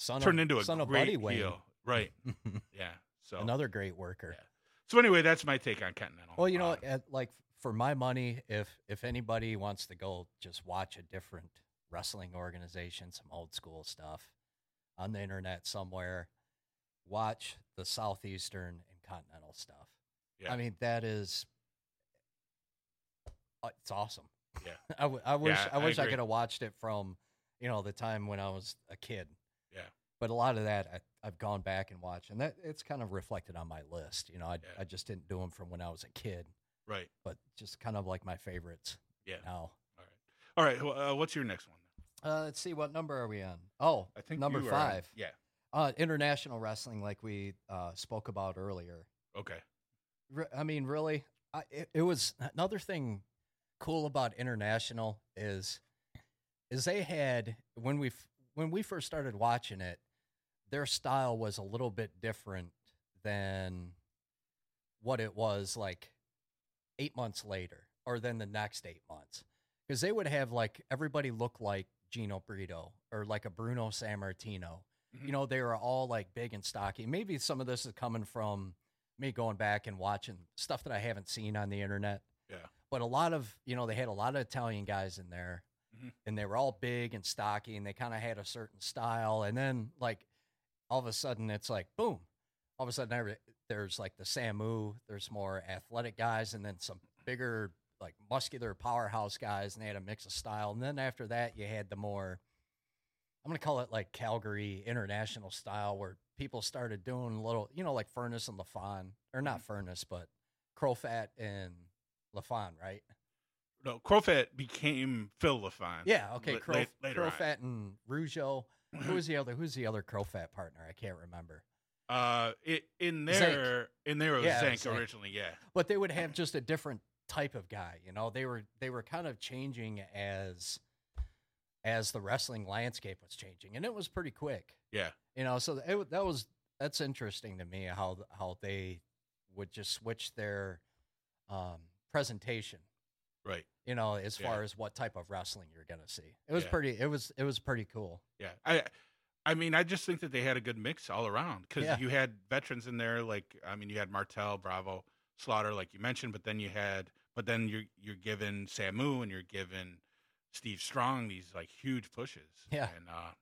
son turned of, into a son of great Buddy Wayne. heel, right? Yeah. So Another great worker. Yeah. So anyway, that's my take on Continental. Well, you know, at, like for my money, if if anybody wants to go just watch a different wrestling organization, some old school stuff on the internet somewhere, watch the southeastern and continental stuff. Yeah. I mean, that is uh, it's awesome. Yeah. I, w- I wish Yeah, I wish I, could have watched it from you know the time when I was a kid. Yeah. But a lot of that I, I've gone back and watched, and that it's kind of reflected on my list. You know, I Yeah. I just didn't do them from when I was a kid right. but just kind of like my favorites Yeah. now. All right. well, Uh, what's your next one? Uh, let's see, what number are we on? Oh, I think number you are five. Yeah. Uh, international wrestling, like we uh, spoke about earlier. Okay. Re- I mean, really, I, it, it was another thing cool about international is is they had when we when we first started watching it, their style was a little bit different than what it was like eight months later, or then the next eight months, because they would have like everybody look like Gino Brito or like a Bruno Sammartino. Mhm. You know, they were all like big and stocky. Maybe some of this is coming from me going back and watching stuff that I haven't seen on the internet. Yeah. But a lot of, you know, they had a lot of Italian guys in there Mhm. and they were all big and stocky and they kind of had a certain style. And then, like, all of a sudden, it's like, boom. All of a sudden, every, there's like the Samu, there's more athletic guys, and then some bigger, like, muscular powerhouse guys, and they had a mix of style. And then after that, you had the more, I'm going to call it like Calgary international style, where people started doing a little, you know, like Furnas and LaFon, or not Furnas, but Kroffat and LaFon, right? No, Kroffat became Phil LaFon. Yeah, okay. Crow, late- later on. Kroffat and Rougeau. Who was the other? Who's the other Kroffat partner? I can't remember. Uh, it, in Zank. there, in there it was Yeah, Zank Zank. originally. Yeah. But they would have just a different type of guy. You know, they were they were kind of changing as as the wrestling landscape was changing, and it was pretty quick. Yeah. You know, so it, that was that's interesting to me how how they would just switch their um, presentation. Right. You know, as Yeah. far as what type of wrestling you're gonna see. It was Yeah. pretty. It was it was pretty cool. Yeah. I, I mean, I just think that they had a good mix all around because Yeah. you had veterans in there. Like, I mean, you had Martel, Bravo, Slaughter, like you mentioned, but then you had, but then you're you're given Samu and you're given Steve Strong these like huge pushes. Yeah. And uh,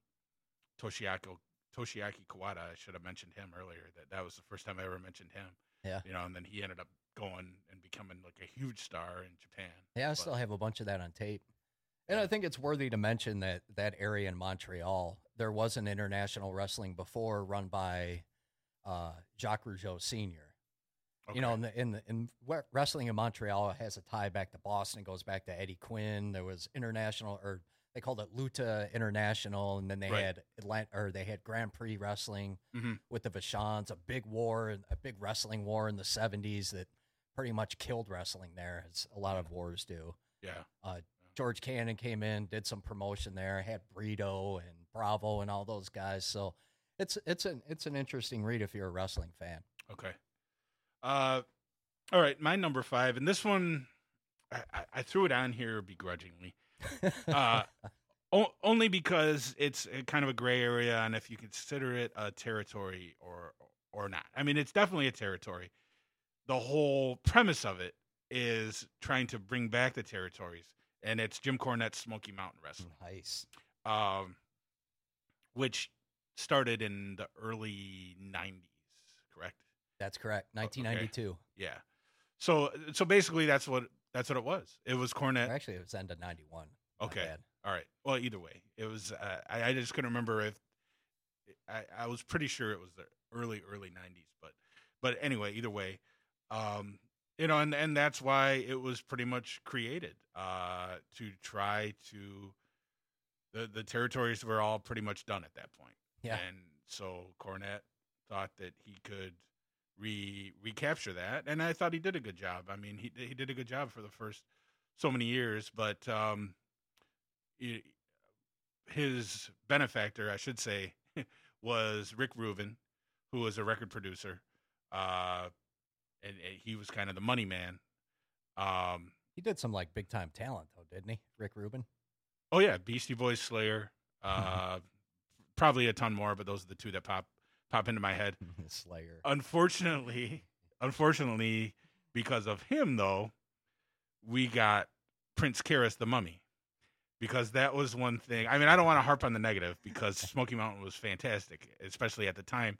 Toshiaki Toshiaki Kawada, I should have mentioned him earlier. That that was the first time I ever mentioned him. Yeah. You know, and then he ended up going and becoming like a huge star in Japan. Yeah, I But- still have a bunch of that on tape. And I think it's worthy to mention that that area in Montreal, there was an international wrestling before run by uh, Jacques Rougeau Sr. You know, in the, in the, in wrestling in Montreal has a tie back to Boston. Goes back to Eddie Quinn. There was international, or they called it Luta International, and then they Right. had Atlanta, or they had Grand Prix wrestling Mhm. with the Vachons, a big war, a big wrestling war in the '70s that pretty much killed wrestling there, as a lot of wars do. yeah. George Cannon came in, did some promotion there, had Brito and Bravo and all those guys. So it's it's an it's an interesting read if you're a wrestling fan. Okay. Uh, all right, my number five, and this one, I, I, threw it on here begrudgingly. Uh, O- only because it's a kind of a gray area, and if you consider it a territory or or not. I mean, it's definitely a territory. The whole premise of it is trying to bring back the territories, and it's Jim Cornette's Smoky Mountain Wrestling, Nice. um, which started in the early '90s. Correct? That's correct. 1992. Yeah. So so basically, that's what that's what it was. It was Cornette. Actually, it was end of 91. Okay. All right. Well, either way, it was. Uh, I, I just couldn't remember if I, I was pretty sure it was the early early '90s, but but anyway, either way, um, you know, and and that's why it was pretty much created uh, to try to the the territories were all pretty much done at that point. Yeah. And so Cornette thought that he could re recapture that, and I thought he did a good job. I mean, he he did a good job for the first so many years, but um, he- his benefactor, I should say, was Rick Rubin, who was a record producer, uh, and, and he was kind of the money man. Um, He did some like big time talent though, didn't he? Rick Rubin. oh yeah, Beastie Boys, Slayer, uh, probably a ton more, but those are the two that pop pop into my head. Slayer. unfortunately, unfortunately, because of him though, we got Prince Kharis the Mummy. Because that was one thing. I mean, I don't want to harp on the negative because Smoky Mountain was fantastic, especially at the time.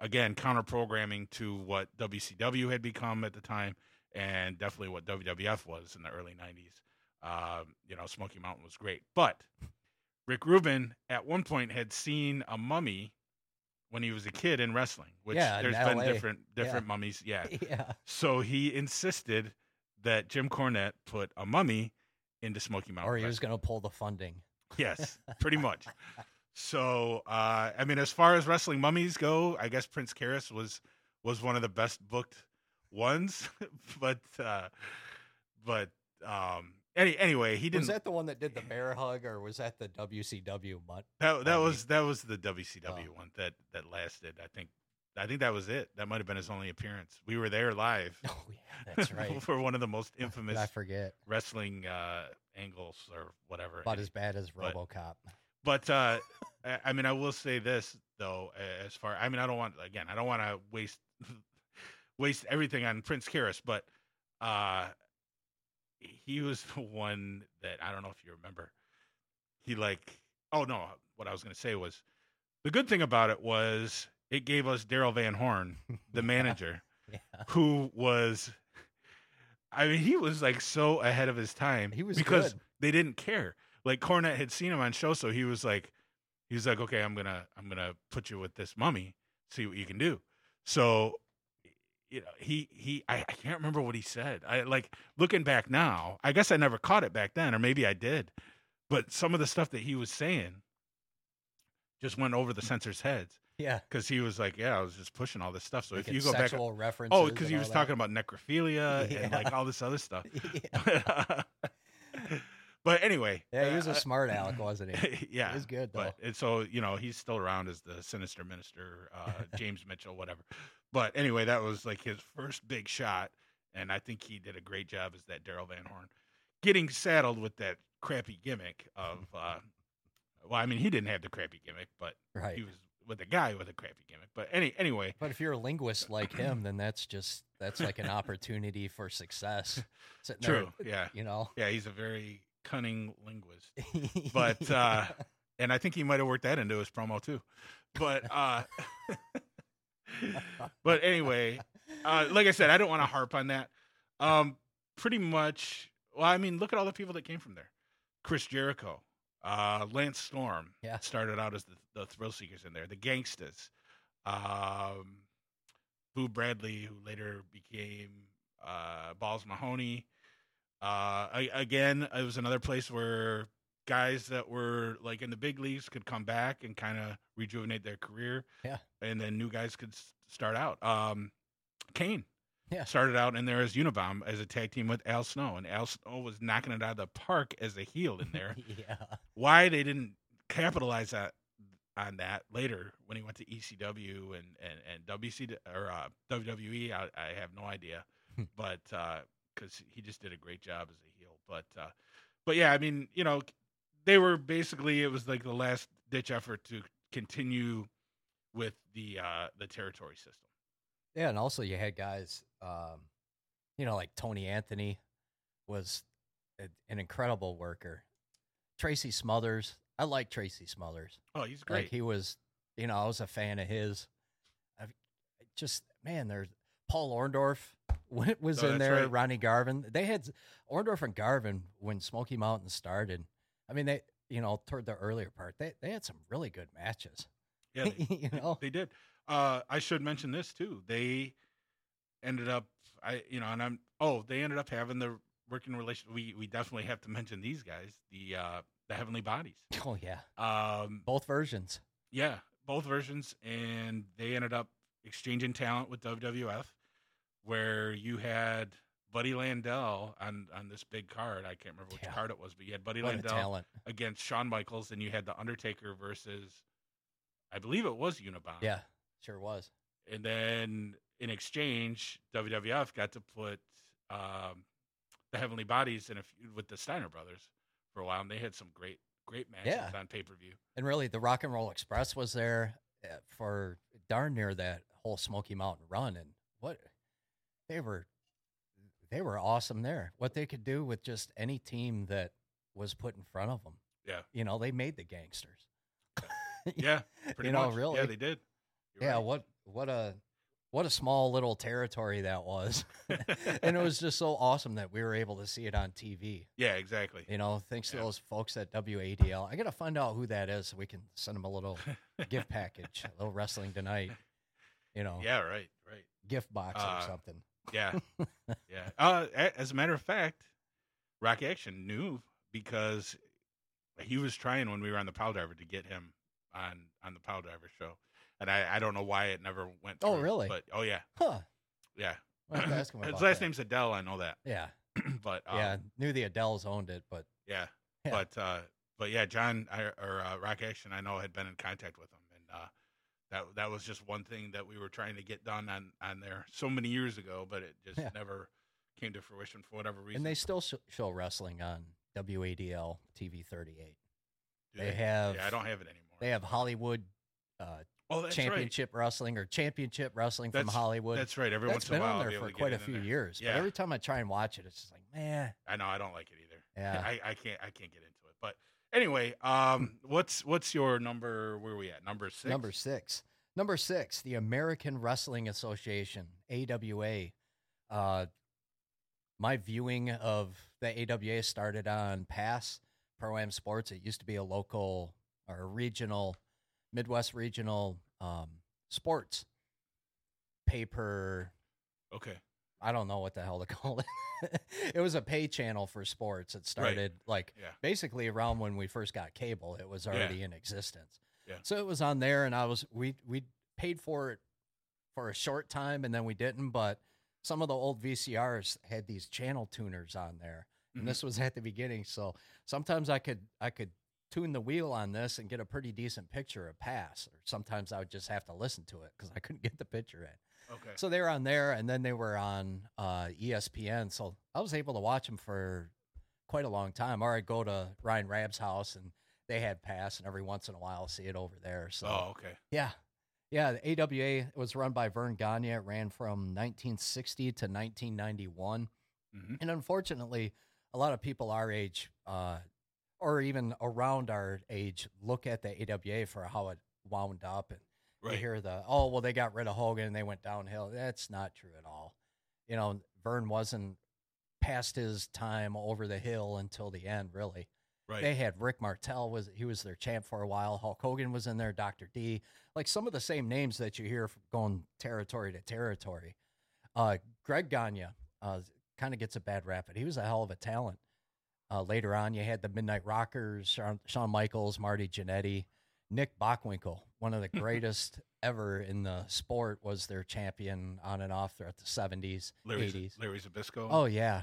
Again, counter programming to what WCW had become at the time, and definitely what WWF was in the early '90s. Um, you know, Smoky Mountain was great, but Rick Rubin at one point had seen a mummy when he was a kid in wrestling, which Yeah, there's been LA. different different mummies. Yeah. yeah. So he insisted that Jim Cornette put a mummy into Smoky Mountain. Or he was going to pull the funding. Yes, pretty much. So uh, I mean, as far as wrestling mummies go, I guess Prince Kharis was was one of the best booked ones, but uh, but um, any anyway, he didn't. Was that the one that did the bear hug, or was that the WCW mutt? That that was that was the WCW Oh. one that that lasted. I think I think that was it. That might have been his only appearance. We were there live. Oh yeah, that's right. for one of the most infamous I forget wrestling uh, angles or whatever. about as bad as RoboCop. But uh, I- I mean, I will say this though, as far I mean, I don't want again, I don't want to waste waste everything on Prince Kharis, but uh, he was the one that I don't know if you remember. He like, oh no, what I was going to say was the good thing about it was it gave us Daryl Van Horn, the manager, Yeah. who was. I mean, he was like so ahead of his time. He was because good. they didn't care. Like Cornette had seen him on show, so he was like, he was like, okay, I'm gonna, I'm gonna put you with this mummy, see what you can do. So, you know, he, he, I, I can't remember what he said. I like looking back now. I guess I never caught it back then, or maybe I did. But some of the stuff that he was saying just went over the censors' heads Yeah. because he was like, yeah, I was just pushing all this stuff. So if you go back, oh, references. oh, because he was talking about necrophilia and like all this other stuff. yeah. but anyway, yeah, he was uh, a smart aleck, wasn't he? yeah, He was good though. but and so you know he's still around as the sinister minister, uh, James Mitchell, whatever. But anyway, that was like his first big shot, and I think he did a great job as that Daryl Van Horn, getting saddled with that crappy gimmick of. Uh, well, I mean, he didn't have the crappy gimmick, but right. he was with a guy with a crappy gimmick. But any anyway, But if you're a linguist like him, then that's just that's like an opportunity for success. Sitting there, true, yeah, you know. yeah, he's a very cunning linguist. But, uh, and I think he might have worked that into his promo too. But uh but anyway, uh like I said, I don't want to harp on that. Um pretty much well, I mean, look at all the people that came from there. Chris Jericho, uh Lance Storm Yeah. started out as the, the thrill seekers in there, the gangstas. Um Boo Bradley, who later became uh Balls Mahoney. Uh I, again, it was another place where guys that were like in the big leagues could come back and kind of rejuvenate their career. Yeah. And then new guys could s- start out. Um, Kane. Yeah. Started out in there as Unabomb as a tag team with Al Snow, and Al Snow was knocking it out of the park as a heel in there. yeah. Why they didn't capitalize that on that later when he went to ECW and and and WC or uh, WWE, I, I have no idea, Hmm. but because he just did a great job as a heel. But uh, but yeah, I mean, you know, they were basically it was like the last ditch effort to continue with the uh the territory system. Yeah, and also you had guys, um, you know, like Tony Anthony was a, an incredible worker. Tracy Smothers, I like Tracy Smothers. Oh, he's great. Like he was, you know, I was a fan of his. I just man, there's Paul Orndorff wa- was Oh, in there. right. Ronnie Garvin. They had Orndorff and Garvin when Smoky Mountain started. I mean, they, you know, toward the earlier part, they they had some really good matches. yeah, they, you know, they did. Uh, I should mention this too. They ended up, I you know, and I'm oh, they ended up having the working relation. We we definitely have to mention these guys, the uh the Heavenly Bodies. oh yeah, Um, both versions. Yeah, both versions, and they ended up exchanging talent with WWF, where you had Buddy Landel on on this big card. I can't remember which Yeah. card it was, but you had Buddy What Landel against Shawn Michaels, and you had the Undertaker versus, I believe it was Unabomber. Yeah, sure was. and then in exchange, WWF got to put um, the Heavenly Bodies in a feud with the Steiner brothers for a while, and they had some great great matches Yeah. on pay per view. And really, the Rock and Roll Express was there uh, for darn near that whole Smoky Mountain run, and what they were, they were awesome there. What they could do with just any team that was put in front of them. Yeah. you know, they made the gangsters. Yeah, pretty You know, much. really. Yeah, they did. You're yeah, right. what what a what a small little territory that was, and it was just so awesome that we were able to see it on TV. yeah, exactly. You know, thanks to those folks at WADL. I got to find out who that is so we can send them a little gift package, a little wrestling tonight. You know, Yeah, right, right. gift box Uh, or something. Yeah, yeah. Uh, as a matter of fact, Rock Action knew because he was trying when we were on the Power Driver to get him on on the Power Driver show, and I I don't know why it never went. Oh, really? But oh yeah, Huh. yeah. I'll have to ask him His last that. name's Adell. I know that, Yeah. but um, yeah. Knew the Adells owned it, but yeah, Yeah. But uh, but yeah, John I, or uh, Rock Action, I know had been in contact with him, that that was just one thing that we were trying to get done on on there so many years ago, but it just Yeah. never came to fruition for whatever reason. and they still sh- show wrestling on WADL TV 38. Do they have- Yeah, I don't have it anymore. They have Hollywood uh, oh, that's Championship Wrestling or Championship Wrestling from Hollywood. That's right. Every That's once in been a while, on I'll there for quite a few years. Yeah. But every time I try and watch it, it's just like, man, I know I don't like it either. Yeah. I, I can't I can't get into it. But anyway, um, what's what's your number? Where are we at? Number six. Number six. Number six, the American Wrestling Association, AWA. Uh, my viewing of the AWA started on Pass Pro Am Sports. It used to be a local or a regional, Midwest regional um, sports paper. Okay. I don't know what the hell to call it. it was a pay channel for sports. It started like Yeah. basically around when we first got cable. It was Yeah. already in existence. Yeah. So it was on there, and I was we we paid for it for a short time, and then we didn't. But some of the old VCRs had these channel tuners on there, and mm-hmm. this was at the beginning. So sometimes I could I could tune the wheel on this and get a pretty decent picture of pass, or sometimes I would just have to listen to it because I couldn't get the picture in. Okay. So they were on there, and then they were on uh, ESPN. So I was able to watch them for quite a long time. Or I'd go to Ryan Rabb's house, and they had pass, and every once in a while, I'll see it over there. So oh, okay. yeah, yeah. The AWA was run by Verne Gagne. It ran from 1960 to 1991, Mhm. and unfortunately, a lot of people our age, uh, or even around our age, look at the AWA for how it wound up and you Right. hear the oh well they got rid of Hogan and they went downhill. That's not true at all. You know, Verne wasn't past his time over the hill until the end. Really, Right. they had Rick Martel was he was their champ for a while. Hulk Hogan was in there. Doctor D, like some of the same names that you hear from going territory to territory. Uh, Greg Gagne uh, kind of gets a bad rap, but he was a hell of a talent. Uh, later on, you had the Midnight Rockers, Shawn, Shawn Michaels, Marty Jannetty, Nick Bockwinkel, one of the greatest ever in the sport, was their champion on and off throughout the 70s, Larry, 80s. Larry Zbyszko. Oh, yeah.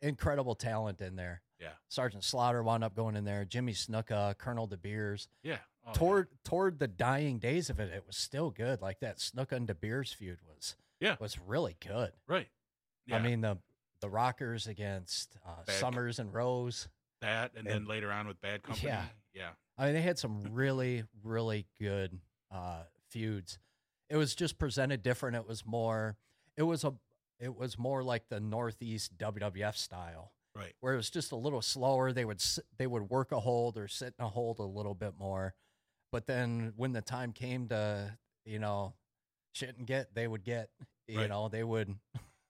Incredible talent in there. Yeah. Sergeant Slaughter wound up going in there. Jimmy Snuka, Colonel De Beers. yeah. Oh, yeah. toward toward the dying days of it, it was still good. Like that Snuka and De Beers feud was Yeah. was really good. Right. Yeah. I mean the the Rockers against uh, Somers and Rose. that, and, And- then later on with Bad Company. Yeah. Yeah, I mean, they had some really, really good uh, feuds. It was just presented different. It was more. It was a. It was more like the Northeast WWF style, right. where it was just a little slower. They would they would work a hold or sit in a hold a little bit more, but then when the time came to you know, shit and get, they would get. You Right. know, they would.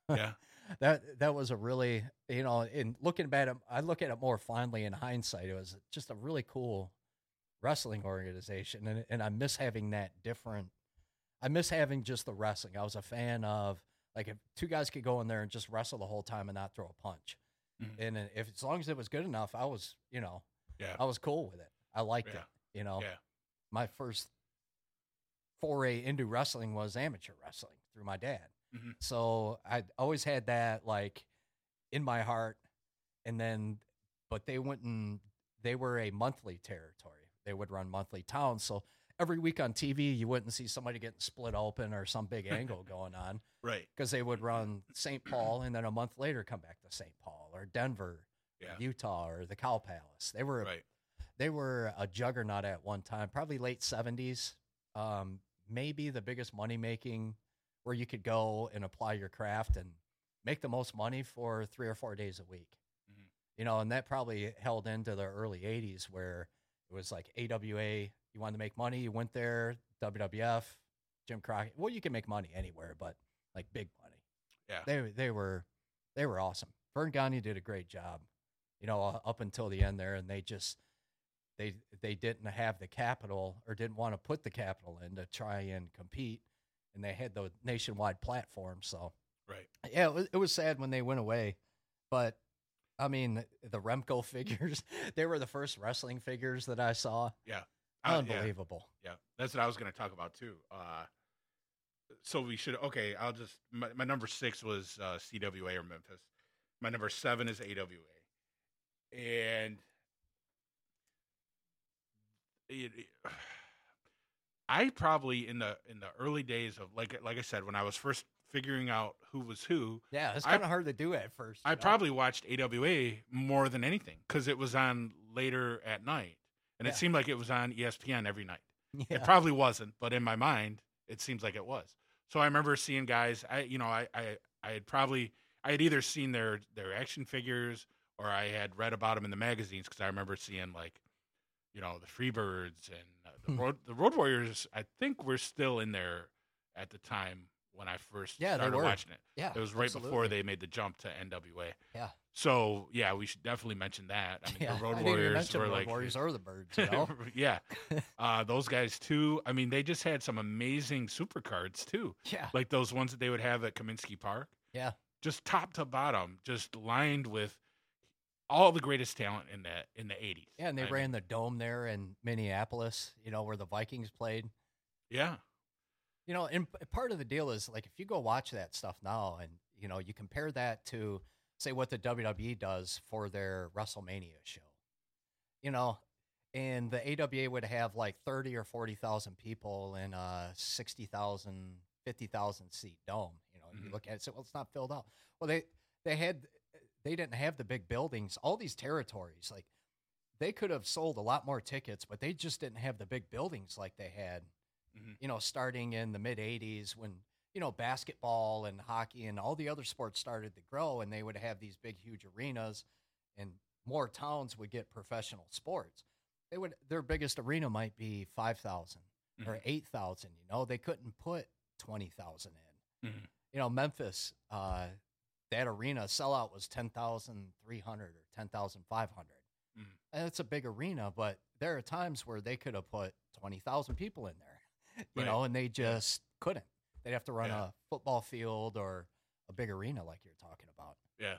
Yeah, that that was a really you know in looking back at it, i look at it more fondly in hindsight it was just a really cool wrestling organization and, and i miss having that different i miss having just the wrestling i was a fan of like if two guys could go in there and just wrestle the whole time and not throw a punch Mhm. and if as long as it was good enough i was you know yeah, i was cool with it i liked Yeah. it you know yeah, my first foray into wrestling was amateur wrestling through my dad. Mhm. So I always had that like in my heart. And then, but they went and they were a monthly territory. They would run monthly towns. So every week on TV, you wouldn't see somebody getting split open or some big angle going on right. because they would run St. Paul and then a month later come back to St. Paul or Denver, Yeah, Utah or the Cow Palace. They were right. they were a juggernaut at one time, probably late 70s. Um, maybe the biggest money making where you could go and apply your craft and make the most money for three or four days a week. Mhm. You know, and that probably held into the early 80s where it was like AWA, you wanted to make money, you went there, WWF, Jim Crockett. Well, you can make money anywhere, but like big money. Yeah. They they were they were awesome. Verne Gagne did a great job, you know, up until the end there, and they just they they didn't have the capital or didn't want to put the capital in to try and compete, and they had the nationwide platform. So Right. yeah, it was, it was sad when they went away, but I mean the Remco figures, they were the first wrestling figures that I saw. Uh, yeah. Unbelievable. Yeah, that's what I was going to talk about too. Uh, so we should okay. I'll just my, my number six was uh, CWA or Memphis. My number seven is AWA, and it, it- I probably in the in the early days of like like I said when I was first figuring out who was who, Yeah, it's kind of hard to do at first. I know? probably watched AWA more than anything because it was on later at night, and Yeah. it seemed like it was on ESPN every night. yeah. It probably wasn't, but in my mind, it seems like it was. So I remember seeing guys. I, you know, I, I, I had probably, I had either seen their their action figures or I had read about them in the magazines because I remember seeing like, you know, the Freebirds and the. Road the Road Warriors. I think were still in there at the time when I first Yeah, started watching it. yeah, It was right before they made the jump to NWA. Yeah. So yeah, we should definitely mention that. I mean, yeah, the Road I Warriors were Road like Warriors or the Birds. You know? yeah, uh, those guys too. I mean, they just had some amazing super cards too, yeah, like those ones that they would have at Comiskey Park. yeah, Just top to bottom, just lined with all the greatest talent in the in the eighties. yeah. And they I ran mean, the dome there in Minneapolis. You know where the Vikings played. yeah, You know, and part of the deal is like if you go watch that stuff now, and you know you compare that to say what the WWE does for their WrestleMania show. You know, and the AWA would have like thirty or forty thousand people in a 60,000, 50,000 seat dome. You know, you Mhm. look at it, and say, well, it's not filled out. Well, they they had they didn't have the big buildings. All these territories, like they could have sold a lot more tickets, but they just didn't have the big buildings like they had Mhm. you know, starting in the mid 80s when, you know, basketball and hockey and all the other sports started to grow and they would have these big, huge arenas and more towns would get professional sports. They would, their biggest arena might be 5,000 or Mhm. 8,000, you know, they couldn't put 20,000 in. Mhm. You know, Memphis, uh, that arena sellout was 10,300 or 10,500. Mhm. And it's a big arena, but there are times where they could have put 20,000 people in there, you Right. know, and they just couldn't. They'd have to run Yeah. a football field or a big arena like you're talking about. yeah,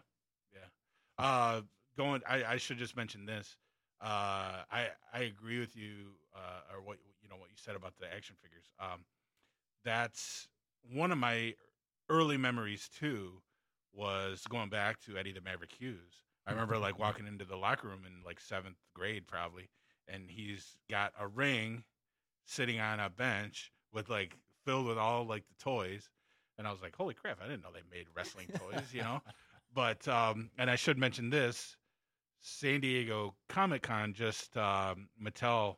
yeah. Uh, going, I, I should just mention this. Uh, I I agree with you, uh, or what you know what you said about the action figures. Um, that's one of my early memories too. Was going back to Eddie the Maverick Hughes. I remember like walking into the locker room in like seventh grade probably, and he's got a ring sitting on a bench with like filled with all like the toys, and I was like, holy crap! I didn't know they made wrestling toys, you know. But um, and I should mention this. San Diego Comic Con, just um, Mattel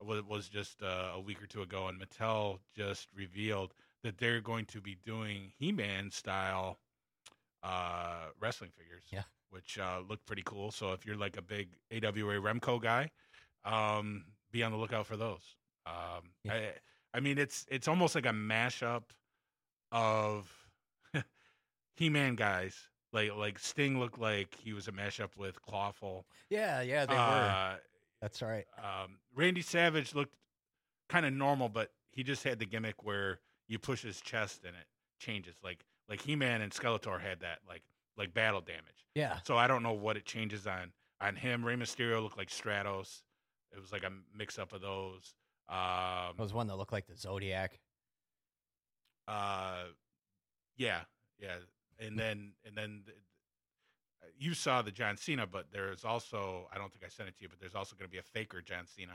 was, was just uh, a week or two ago, and Mattel just revealed that they're going to be doing He-Man style uh, wrestling figures. Yeah. which uh, look pretty cool. So if you're like a big AWA Remco guy, um, be on the lookout for those. Um, Yeah. I, I mean, it's it's almost like a mashup of He-Man guys. Like like Sting looked like he was a mashup with Clawful. Yeah, yeah, they were. Uh, That's right. um, Randy Savage looked kind of normal, but he just had the gimmick where you push his chest and it changes. Like like He Man and Skeletor had that like like battle damage. Yeah. So I don't know what it changes on on him. Rey Mysterio looked like Stratos. It was like a mix up of those. Um, It was one that looked like the Zodiac. uh, yeah, yeah, and then and then the, you saw the John Cena, but there's also I don't think I sent it to you, but there's also going to be a faker John Cena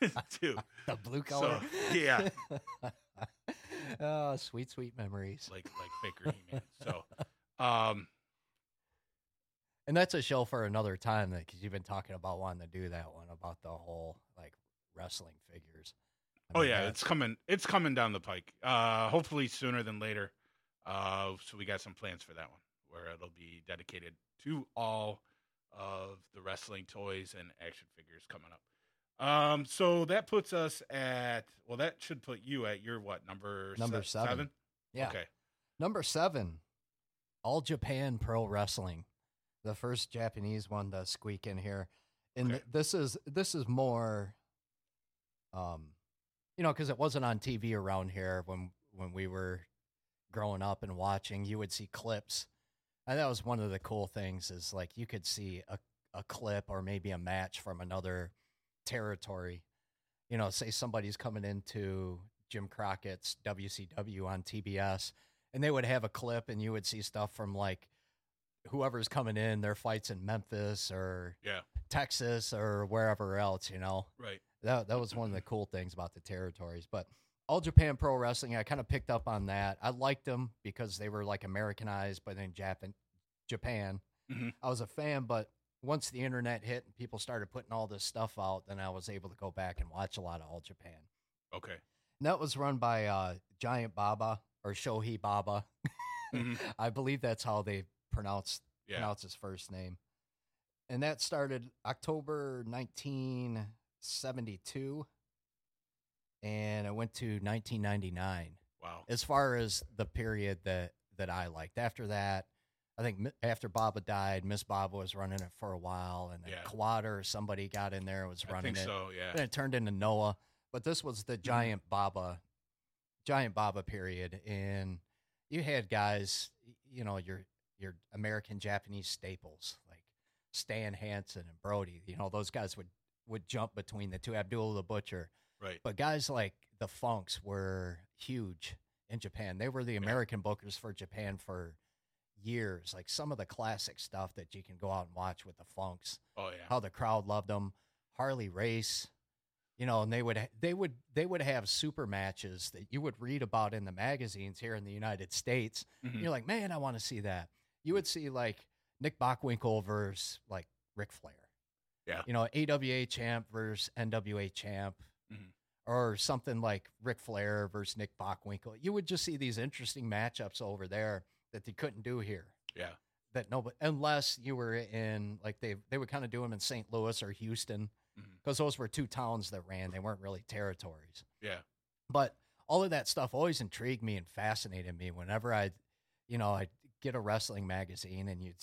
too. the blue color. yeah. oh, sweet, sweet memories. like like Faker He-Man. So, um, And that's a show for another time that because you've been talking about wanting to do that one about the whole like wrestling figures. I oh mean, yeah, it's coming. It's coming down the pike. Uh, hopefully sooner than later. Uh, so we got some plans for that one where it'll be dedicated to all of the wrestling toys and action figures coming up. Um, so that puts us at well, that should put you at your what number Number se- seven. yeah. Okay. Number seven, All Japan Pro Wrestling, the first Japanese one to squeak in here, and Okay. th- this is this is more, um, you know, because it wasn't on TV around here when when we were growing up and watching. You would see clips, and that was one of the cool things is like you could see a a clip or maybe a match from another territory. You know, say somebody's coming into Jim Crockett's WCW on TBS, and they would have a clip, and you would see stuff from like whoever's coming in, their fights in Memphis or Yeah. Texas or wherever else. You know, Right. that that was one of the cool things about the territories. But All Japan Pro Wrestling, I kind of picked up on that. I liked them because they were like Americanized, but in Japan, Japan. Mhm. I was a fan, but once the internet hit and people started putting all this stuff out, then I was able to go back and watch a lot of All Japan. Okay. And that was run by uh, Giant Baba or Shohei Baba. Mhm. I believe that's how they pronounce Yeah. pronounce his first name. And that started October 1972 and it went to 1999 Wow. as far as the period that that I liked. After that, I think after Baba died, Miss Baba was running it for a while and then Yeah. Kawada or somebody got in there and was I running think it. so. Yeah. Then it turned into Noah, but this was the mm-hmm. giant Baba, giant Baba period, and you had guys, you know, your your American Japanese staples like Stan Hansen and Brody. You know, those guys would would jump between the two. Abdullah the Butcher, Right. but guys like the Funks were huge in Japan. They were the American bookers for Japan for years. Like some of the classic stuff that you can go out and watch with the Funks Oh yeah. how the crowd loved them. Harley Race, you know, and they would they would they would have super matches that you would read about in the magazines here in the United States. Mhm. You're like, man, I want to see that. You would see like Nick Bockwinkel versus like Ric Flair. Yeah. You know, AWA champ versus NWA champ. Mhm. Or something like Ric Flair versus Nick Bockwinkel. You would just see these interesting matchups over there that they couldn't do here Yeah. that nobody unless you were in like they they would kind of do them in St. Louis or Houston mm-hmm. because those were two towns that ran. They weren't really territories. Yeah. But all of that stuff always intrigued me and fascinated me. Whenever I, you know, I'd get a wrestling magazine and you'd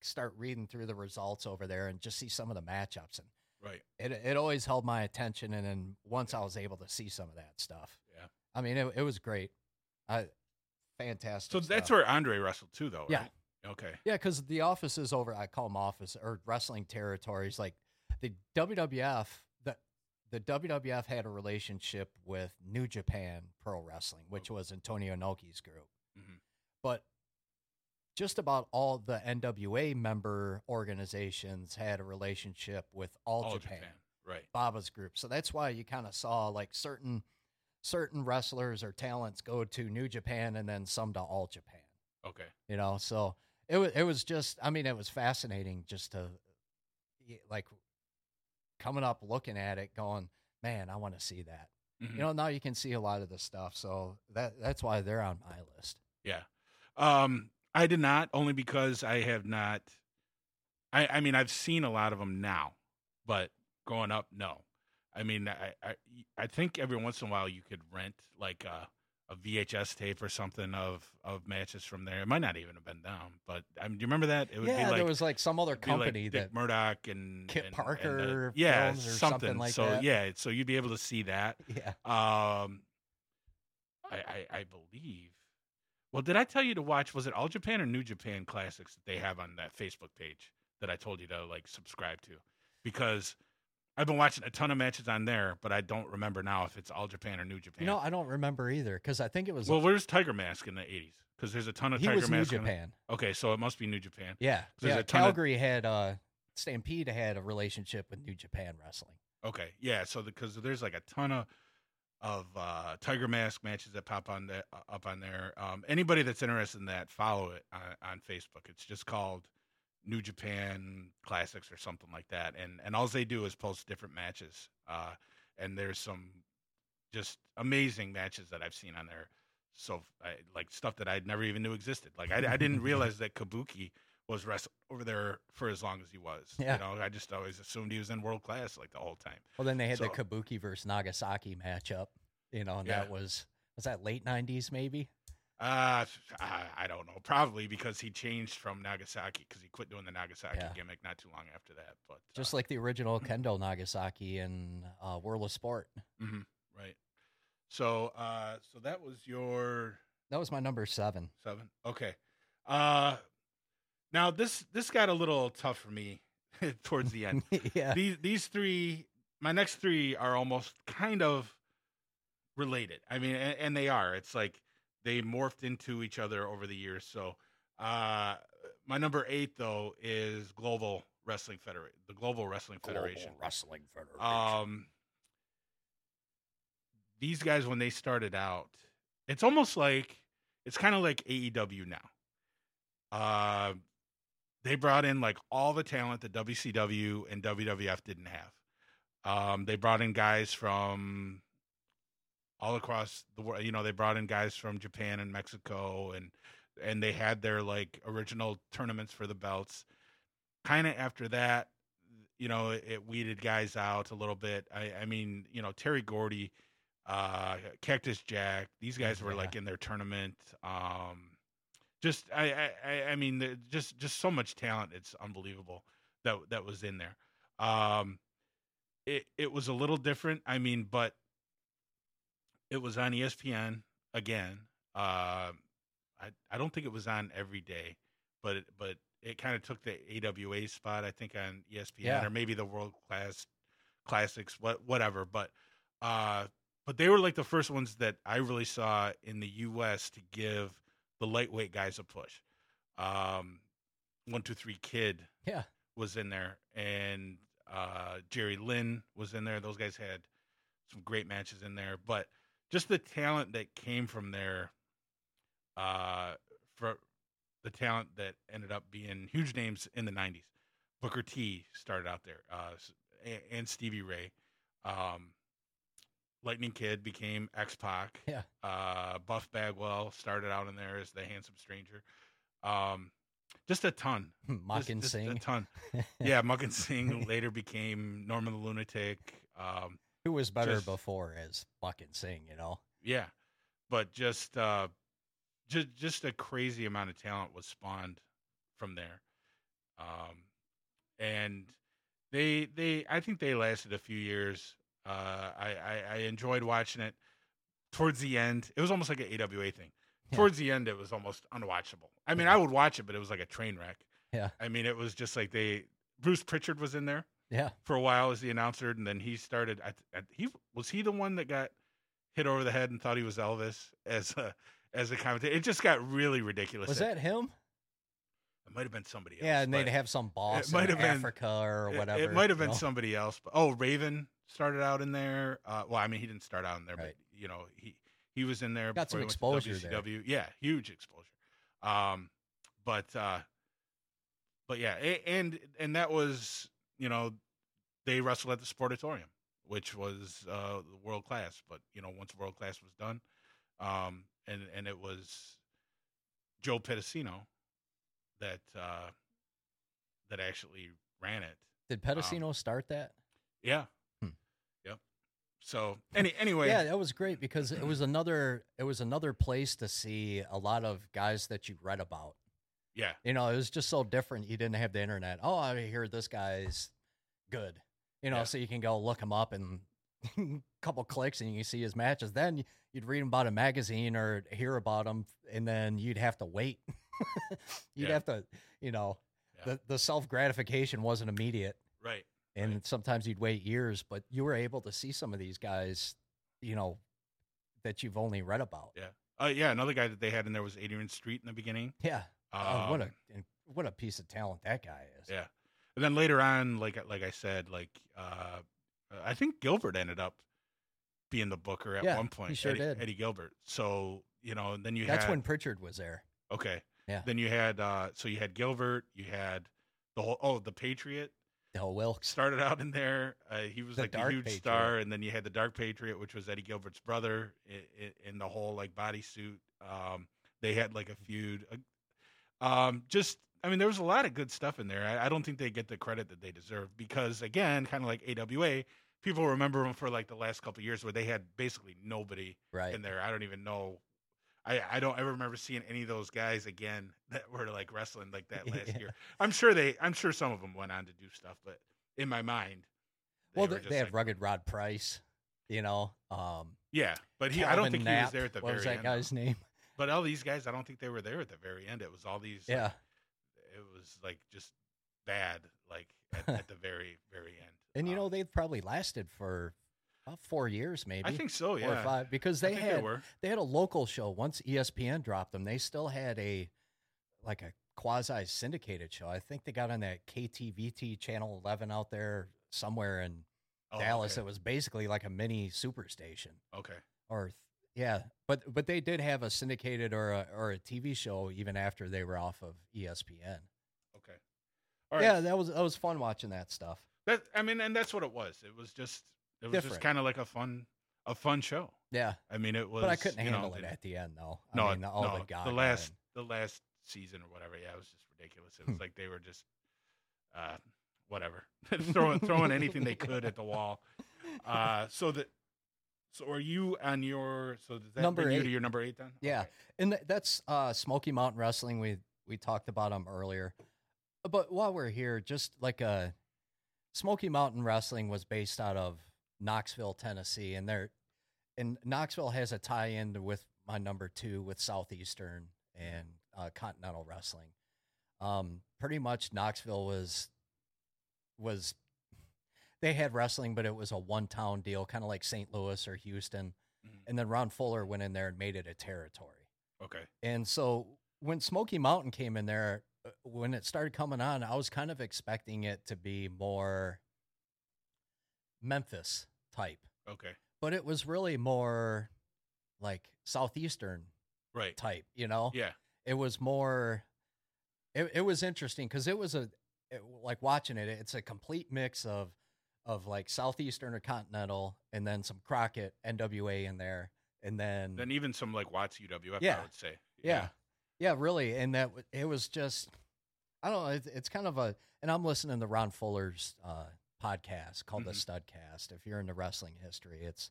start reading through the results over there and just see some of the matchups and Right. it it always held my attention. And then once I was able to see some of that stuff, Yeah. I mean, it, it was great. I fantastic. So that's stuff. where Andre wrestled too, though. Yeah. Right? Okay. Yeah, because the offices over, I call them office or wrestling territories. Like the WWF, the the WWF had a relationship with New Japan Pro Wrestling, which was Antonio Inoki's group. Mhm. But just about all the NWA member organizations had a relationship with All, All Japan, Japan. Right. Baba's group. So that's why you kind of saw like certain certain wrestlers or talents go to New Japan and then some to All Japan Okay. you know so it was it was just i mean it was fascinating just to like coming up, looking at it, going, man, I want to see that. Mhm. You know, now you can see a lot of the stuff, so that that's why they're on my list. Yeah. Um, I did not only because I have not. I I mean I've seen a lot of them now, but growing up, no. I mean I I, I think every once in a while you could rent like a, a VHS tape or something of of matches from there. It might not even have been them, but I mean, do you remember that? It would yeah, be like there was like some other it'd like company that Murdoch and Kit and- and, uh, Parker yeah, films or something. something like so that. yeah, so you'd be able to see that. yeah, Um, I, I I believe. Well, did I tell you to watch? Was it All Japan or New Japan Classics that they have on that Facebook page that I told you to like subscribe to? Because I've been watching a ton of matches on there, but I don't remember now if it's All Japan or New Japan. you know, I don't remember either because I think it was well, where's Tiger Mask in the '80s? Because there's a ton of he Tiger was New Mask. it. Japan. Okay, so it must be New Japan. Yeah, There's yeah. a ton of- Calgary had uh, Stampede had a relationship with New Japan Wrestling. Okay, yeah. So because there's like a ton of of uh, Tiger Mask matches that pop on that uh, up on there. Um, anybody that's interested in that, follow it on, on Facebook. It's just called New Japan Classics or something like that. And and all they do is post different matches. Uh, and there's some just amazing matches that I've seen on there. So I, like stuff that I never even knew existed. Like I, I didn't realize that Kabuki was wrestling over there for as long as he was. Yeah. You know, I just always assumed he was in world class like the whole time. Well, then they had the Kabuki versus Nagasaki matchup. You know, and Yeah. that was was that late '90s maybe. Uh, I, don't know. Probably because he changed from Nagasaki because he quit doing the Nagasaki Yeah. gimmick not too long after that. But Just uh, like the original Kendo Nagasaki in uh, World of Sport. mhm, right. So, uh, so that was your That was my number seven. seven. Okay. Uh, now this this got a little tough for me towards the end. yeah. these these three my next three are almost kind of related i mean and, and they are it's like they morphed into each other over the years. So uh my number eight though is global wrestling federation the global wrestling federation. Wrestling Federation. um these guys when they started out it's almost like it's kind of like aew now. Uh they brought in like all the talent that wcw and wwf didn't have. Um they brought in guys from all across the world you know they brought in guys from japan and mexico and and they had their like original tournaments for the belts kind of after that you know, it, weeded guys out a little bit. I, I mean, you know, Terry Gordy, uh, Cactus Jack, these guys were Yeah. like in their tournament. Um, just, I, I, I- I mean, just, just so much talent. It's unbelievable that that was in there. Um, it, it was a little different. I mean, but it was on ESPN again. Uh, I, I don't think it was on every day, but, it, but it kind of took the AWA spot, I think, on ESPN Yeah. or maybe the World Class Classics, what whatever. But uh, but they were like the first ones that I really saw in the U.S. to give the lightweight guys a push. Um, one two three kid yeah. was in there, and uh, Jerry Lynn was in there. Those guys had some great matches in there, but just the talent that came from there, uh, for the talent that ended up being huge names in the '90s. Booker T started out there, uh, and Stevie Ray. Um, Lightning Kid became X Pac. Yeah. Uh, Buff Bagwell started out in there as the handsome stranger. Um, just a ton. Muck Just- and just A Sing. ton. Yeah, Makhan Singh later became Norman the Lunatic. Um, Who was better just- before as Makhan Singh, you know? yeah, but just uh, just just a crazy amount of talent was spawned from there, um, and they they I think they lasted a few years. Uh, I, I I enjoyed watching it. Towards the end, it was almost like an AWA thing. Yeah. Towards the end, it was almost unwatchable. I mean, I would watch it, but it was like a train wreck. Yeah. I mean, it was just like they Bruce Prichard was in there Yeah. for a while as the announcer, and then he started. I, I, he was he the one that got hit over the head and thought he was Elvis as a as a commentator. It just got really ridiculous. Was that him? It might have been somebody else. Yeah, and they'd have some boss might in have been- Africa or whatever. It, might have been know? somebody else. But oh, Raven started out in there. Uh, well, I mean, he didn't start out in there, Right. but you know, he he was in there. Got some before he went to exposure there. Yeah, huge exposure. Um, but uh, but yeah, and and that was you know, they wrestled at the Sportatorium, which was uh, world class. But you know, once world class was done, um, and and it was Joe Pedicino that uh, that actually ran it. Did Pedicino start that? Yeah. Hmm. Yep. So any anyway, Yeah, that was great because it was another it was another place to see a lot of guys that you read about. Yeah, You know, it was just so different. You didn't have the internet. Oh, I hear this guy's good. You know, Yeah. so you can go look him up and a couple clicks and you can see his matches. Then you'd read him about a magazine or hear about him, and then you'd have to wait. you'd Yeah. have to, you know, Yeah. the the self gratification wasn't immediate, right. and Right. sometimes you'd wait years. But you were able to see some of these guys, you know, that you've only read about. Yeah. Uh, yeah, another guy that they had in there was Adrian Street in the beginning. Yeah. Oh, what a Um, what a piece of talent that guy is. Yeah, and then later on, like like I said, like uh, I think Gilbert ended up being the booker at Yeah, one he point. sure Eddie, did. Eddie Gilbert. So you know, and then you That's had when Prichard was there. okay. Yeah. Then you had uh, so you had Gilbert. You had the whole oh the Patriot Del Wilkes. started out in there. Uh, he was The like a huge Patriot. star, and then you had the Dark Patriot, which was Eddie Gilbert's brother, in, in the whole like bodysuit. Um, they had like a feud. Um, just I mean, there was a lot of good stuff in there. I, I don't think they get the credit that they deserve because again, kind of like AWA, people remember them for like the last couple of years where they had basically nobody Right. in there. I don't even know. I, I don't ever remember seeing any of those guys again that were like wrestling like that last Yeah. year. I'm sure they, I'm sure some of them went on to do stuff, but in my mind, well, they, they have like- Rugged Rod Price. You know, um, Yeah, but he, I don't think he was there at the what very was that end. guy's name? But all these guys, I don't think they were there at the very end. It was all these. like, Yeah. it was like just bad, like at, at the very, very end. And you Um, know, they've probably lasted for about four years, maybe. I think so. four Yeah, or five because they had they they had a local show once ESPN dropped them. They still had a like a quasi syndicated show. I think they got on that KTVT channel 11 out there somewhere in Oh, Dallas. okay. It was basically like a mini superstation. okay. or yeah, but but they did have a syndicated or a or a TV show even after they were off of ESPN. Okay. All right. Yeah, that was that was fun watching that stuff. That I mean, and that's what it was. It was just it was just kind of like a fun a fun show. Yeah, I mean, it was. but I couldn't you know, handle it at the end though. I No, mean, all no, the the last the last season or whatever. Yeah, it was just ridiculous. It was Hmm. like they were just uh whatever throwing throwing anything they could at the wall. Uh, so that so are you on your so does that Number bring you to eight. your number eight then? Yeah. Okay. and th- that's uh, Smoky Mountain Wrestling. We we talked about them earlier, but while we're here, just like a Smoky Mountain Wrestling was based out of Knoxville, Tennessee, and they're and Knoxville has a tie-in with my number two with Southeastern and uh, Continental Wrestling. Um, pretty much Knoxville was was they had wrestling, but it was a one-town deal, kind of like St. Louis or Houston. Mhm. And then Ron Fuller went in there and made it a territory. Okay. And so when Smoky Mountain came in there, uh, when it started coming on, I was kind of expecting it to be more Memphis type, Okay. but it was really more like Southeastern Right. type, you know? Yeah. It was more, it, it was interesting because it was a, it, like watching it, it's a complete mix of, of like Southeastern or Continental and then some Crockett NWA in there. And then, Then even some like Watts UWF, Yeah. I would say. Yeah. Yeah, really. And that w- it was just I don't know, it's, it's kind of a and I'm listening to Ron Fuller's uh podcast called Mhm. the Studcast. If you're into wrestling history, it's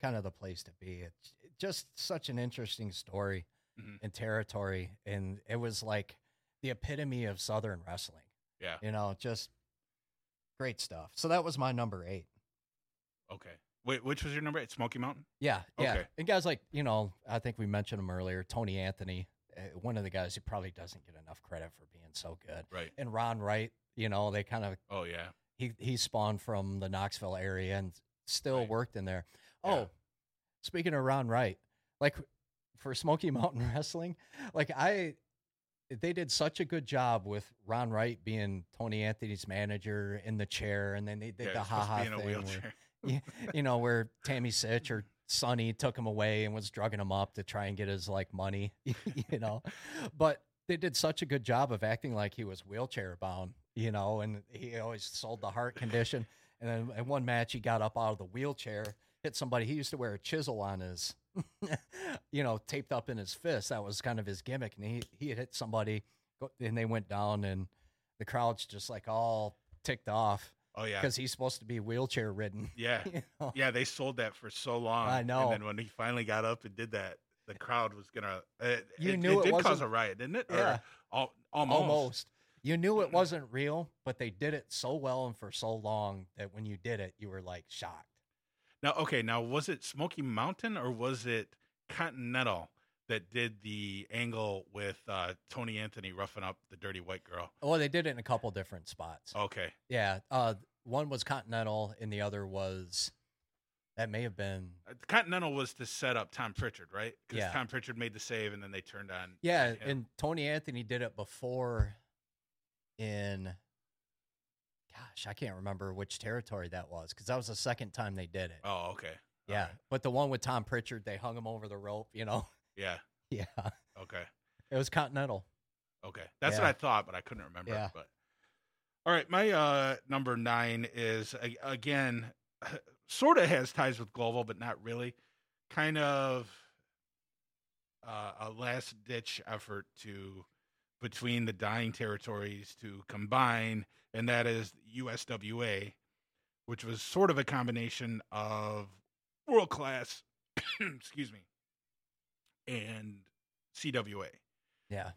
kind of the place to be. It's just such an interesting story Mhm. and territory and it was like the epitome of southern wrestling. Yeah. You know, just great stuff. So that was my number 8. Okay. Wait, which was your number eight? Smoky Mountain? Yeah, yeah. Okay. And guys like, you know, I think we mentioned him earlier, Tony Anthony, uh, one of the guys who probably doesn't get enough credit for being so good. Right. And Ron Wright, you know, they kind of Oh yeah. he he spawned from the Knoxville area and still Right. worked in there. Yeah. Oh, speaking of Ron Wright, like for Smoky Mountain Wrestling, like I they did such a good job with Ron Wright being Tony Anthony's manager in the chair and then they did yeah, the it's supposed to haha be in a thing where- you, you know, where Tammy Sytch or Sonny took him away and was drugging him up to try and get his like money, you know. But they did such a good job of acting like he was wheelchair bound, you know, and he always sold the heart condition. And then in one match, he got up out of the wheelchair, hit somebody. He used to wear a chisel on his, you know, taped up in his fist. That was kind of his gimmick. And he, he had hit somebody and they went down, and the crowd's just like all ticked off Oh yeah, because he's supposed to be wheelchair ridden. yeah, you know? yeah. They sold that for so long. I know. And then when he finally got up and did that, the crowd was gonna. Uh, it, You it, knew it did cause a riot, didn't it? Yeah. al- almost. Almost. You knew it wasn't real, but they did it so well and for so long that when you did it, you were like shocked. Now, okay, now was it Smoky Mountain or was it Continental that did the angle with uh, Tony Anthony roughing up the dirty white girl? Oh, they did it in a couple different spots. Okay, Yeah. Uh, one was Continental, and the other was that may have been. Uh, Continental was to set up Tom Prichard, right? Because Yeah. Tom Prichard made the save, and then they turned on. Yeah, him. and Tony Anthony did it before in. Gosh, I can't remember which territory that was because that was the second time they did it. Oh, okay. yeah, Alright. but the one with Tom Prichard, they hung him over the rope. You know. Yeah. Yeah, Okay. it was Continental. Okay. That's what I thought, but I couldn't remember. Yeah. But all right, my uh number nine is again sort of has ties with global, but not really. Kind of uh, a last ditch effort to between the dying territories to combine, and that is USWA, which was sort of a combination of world class, excuse me, and CWA. Yeah,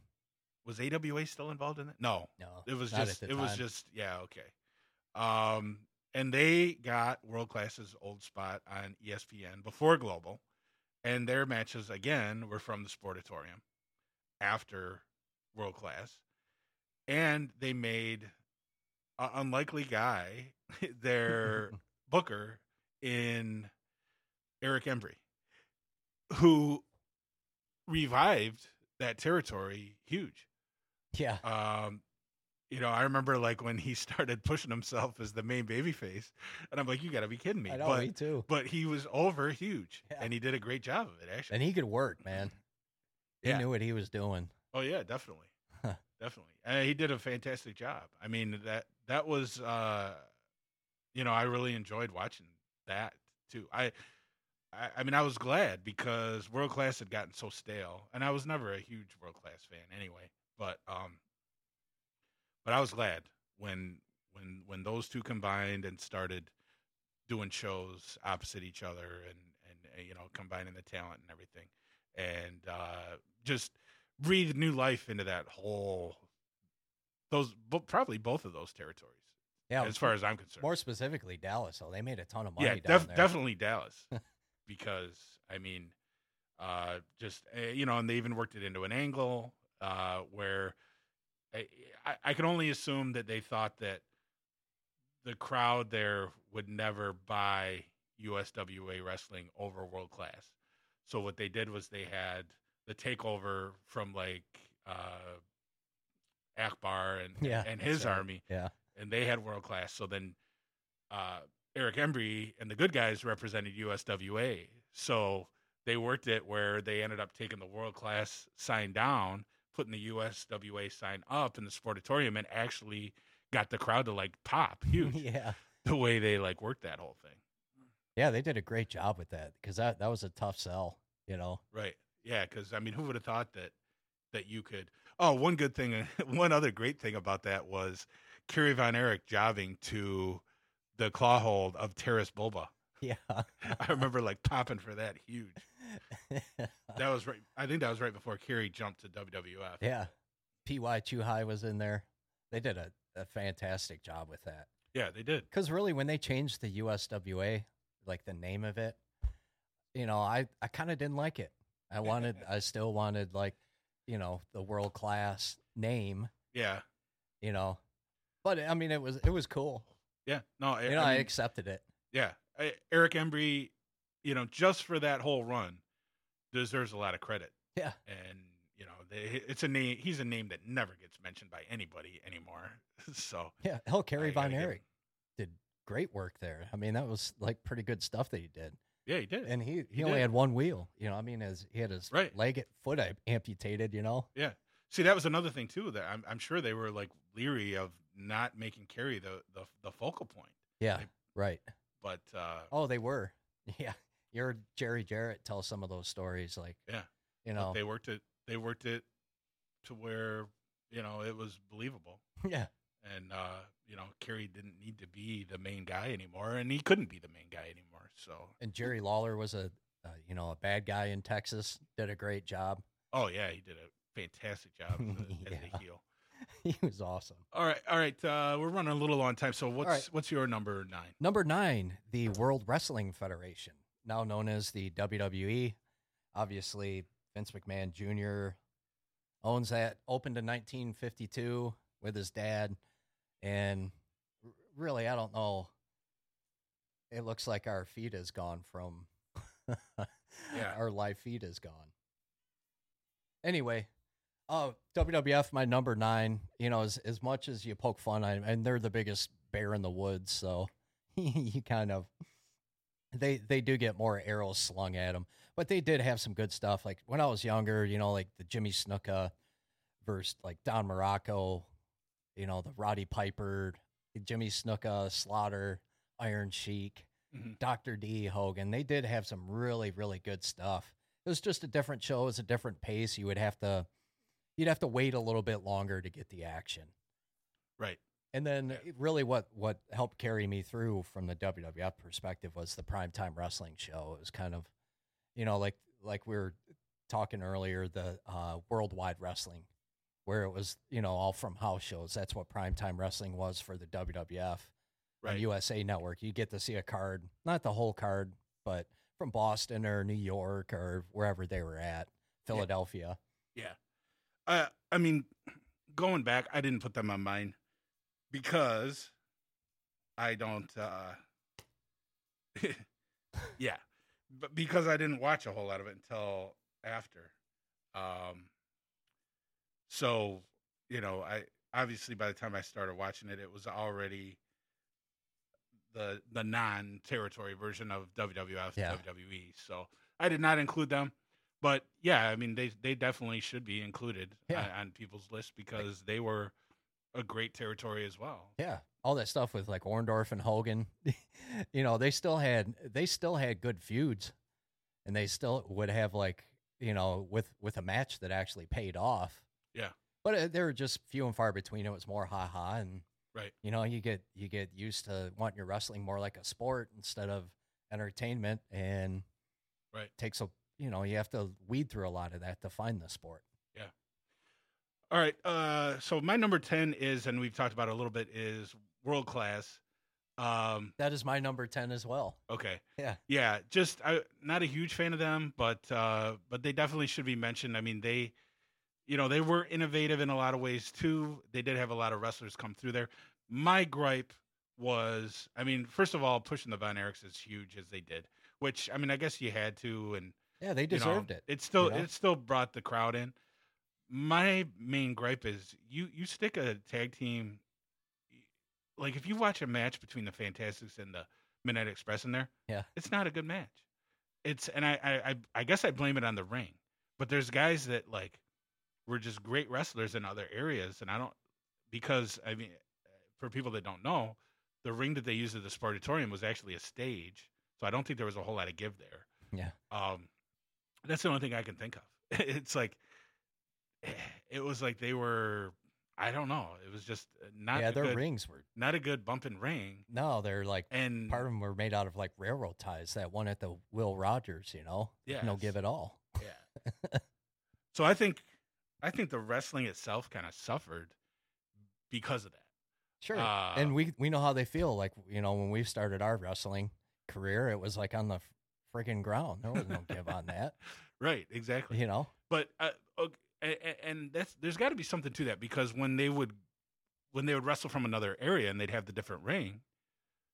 Was AWA still involved in that? No, no, it was just it the was just yeah okay. Um, and they got World Class's old spot on ESPN before Global, and their matches again were from the Sportatorium after World Class, and they made an unlikely guy their booker in Eric Embry, who revived that territory huge. yeah, Um, you know, I remember like when he started pushing himself as the main babyface, and I'm like, you got to be kidding me! I know but me too. but he was over huge, Yeah. and he did a great job of it. Actually, And he could work, man. He Yeah. knew what he was doing. oh yeah, definitely, definitely, and he did a fantastic job. I mean that that was, uh, you know, I really enjoyed watching that too. I. I, I mean, I was glad because World Class had gotten so stale, and I was never a huge World Class fan anyway. But um, but I was glad when when when those two combined and started doing shows opposite each other and and uh, you know combining the talent and everything, and uh, just breathed new life into that whole those probably both of those territories Yeah, as far as I'm concerned. more specifically Dallas. So they made a ton of money yeah, down def- there. definitely Dallas, because I mean, uh, just uh, you know, and they even worked it into an angle uh, where I, I, I can only assume that they thought that the crowd there would never buy USWA wrestling over world class. So what they did was they had the takeover from like uh, Akbar and Yeah, and his army, Yeah, and they had world class. So then uh, Eric Embry and the good guys represented USWA. So they worked it where they ended up taking the world class sign down, putting the USWA sign up in the sportatorium, and actually got the crowd to like pop huge yeah, the way they like worked that whole thing. yeah. They did a great job with that because that that was a tough sell. You know. Right. Yeah, because I mean, who would have thought that that you could? Oh, one good thing, uh, one other great thing about that was Kerry Von Erich jobbing to the claw hold of Taras Bulba. Yeah. I remember like popping for that huge. That was right. I think that was right before Kerry jumped to WWF. yeah. P.Y. Chu-Hi was in there. They did a, a fantastic job with that. Yeah, they did. Because really, when they changed the USWA, like the name of it, you know, I, I kind of didn't like it. I wanted, I still wanted like, you know, the world class name, Yeah, you know, but I mean, it was, it was cool. yeah. No, I, You know, I I, accepted it. yeah. I, Eric Embry, you know, just for that whole run, deserves a lot of credit. Yeah. and you know, they, it's a name. He's a name that never gets mentioned by anybody anymore. so Yeah. Hell, Kerry Von Erich did great work there. I mean, that was like pretty good stuff that he did. Yeah, he did. And he, he, He only did. had one wheel, you know, I mean, as he had his Right. leg, foot amputated, you know? Yeah. See, that was another thing too. That I'm, I'm sure they were like leery of not making Kerry the the, the focal point. Yeah, Like- right. But uh, Oh, they were. Yeah, your Jerry Jarrett tells some of those stories. Like, Yeah. you but know, they worked it. They worked it to where you know it was believable. yeah, and uh, you know Kerry didn't need to be the main guy anymore, and he couldn't be the main guy anymore. So, and Jerry Lawler was a, uh, you know, a bad guy in Texas. Did a great job. oh yeah, he did a fantastic job as, a, as a heel. he was awesome. All right, all right, uh, we're running a little on time. So what's right. what's your number nine? Number nine, the World Wrestling Federation, now known as the WWE. Obviously, Vince McMahon Jr. owns that. Opened in 1952 with his dad, and r- really, I don't know. It looks like our feed is gone from. Yeah. our live feed is gone. Anyway, oh WWF, my number nine. You know, as as much as you poke fun, I, and they're the biggest bear in the woods, so you kind of they they do get more arrows slung at them, but they did have some good stuff. Like when I was younger, you know, like the Jimmy Snuka versus like Don Muraco, you know, the Roddy Piper, Jimmy Snuka, Slaughter, Iron Sheik, Mhm. Doctor D, Hogan. They did have some really really good stuff. It was just a different show. It was a different pace. You would have to you'd have to wait a little bit longer to get the action. Right. And then Yeah. really what what helped carry me through from the WWF perspective was the primetime wrestling show. It was kind of you know like like we were talking earlier the uh worldwide wrestling where it was, you know, all from house shows. That's what primetime wrestling was for the WWF on Right. USA Network. You get to see a card, not the whole card, but from Boston or New York or wherever they were at, Philadelphia. Yeah. Uh, I mean, going back, I didn't put them on mine because I don't. Uh, yeah, but because I didn't watch a whole lot of it until after. Um. So, you know, I obviously by the time I started watching it, it was already the the non territory version of WWF Yeah. WWE. So I did not include them. But yeah, I mean they they definitely should be included uh, Yeah. on, on people's list because they were a great territory as well. Yeah, all that stuff with like Orndorff and Hogan. you know, they still had they still had good feuds, and they still would have like you know with with a match that actually paid off. Yeah. but uh, they were just few and far between. It was more ha ha, and Right. you know you get you get used to wanting your wrestling more like a sport instead of entertainment, and Right. takes a you know you have to weed through a lot of that to find the sport. Yeah. All right. Uh, so my number ten is, and we've talked about it a little bit, is world class. Um, That is my number ten as well. okay. Yeah. Yeah. Just I not a huge fan of them, but uh, but they definitely should be mentioned. I mean, they, you know, they were innovative in a lot of ways too. They did have a lot of wrestlers come through there. My gripe was, I mean, first of all, pushing the Von Erichs as huge as they did, which I mean, I guess you had to, and Yeah, they you know, deserved it. It still you know? it still brought the crowd in. My main gripe is you you stick a tag team like if you watch a match between the Fantastics and the Midnight Express in there, Yeah. it's not a good match. It's and I I, I guess I blame it on the ring, but there's guys that like were just great wrestlers in other areas, and I don't because I mean for people that don't know, the ring that they used at the Sportatorium was actually a stage, so I don't think there was a whole lot of give there. Yeah. Um, that's the only thing I can think of. It's like it was like they were. I don't know. It was just not yeah, their good, rings were not a good bumping ring, no, they're like and part of them were made out of like railroad ties. That one at the Will Rogers, you know, Yeah. no give at all. yeah. so I think, I think the wrestling itself kind of suffered because of that. Sure, Uh, and we we know how they feel. Like you know, when we started our wrestling career, it was like on the freaking ground. There was no give on that. Right. Exactly. You know, but uh, okay, and, that's there's got to be something to that because when they would when they would wrestle from another area and they'd have the different ring,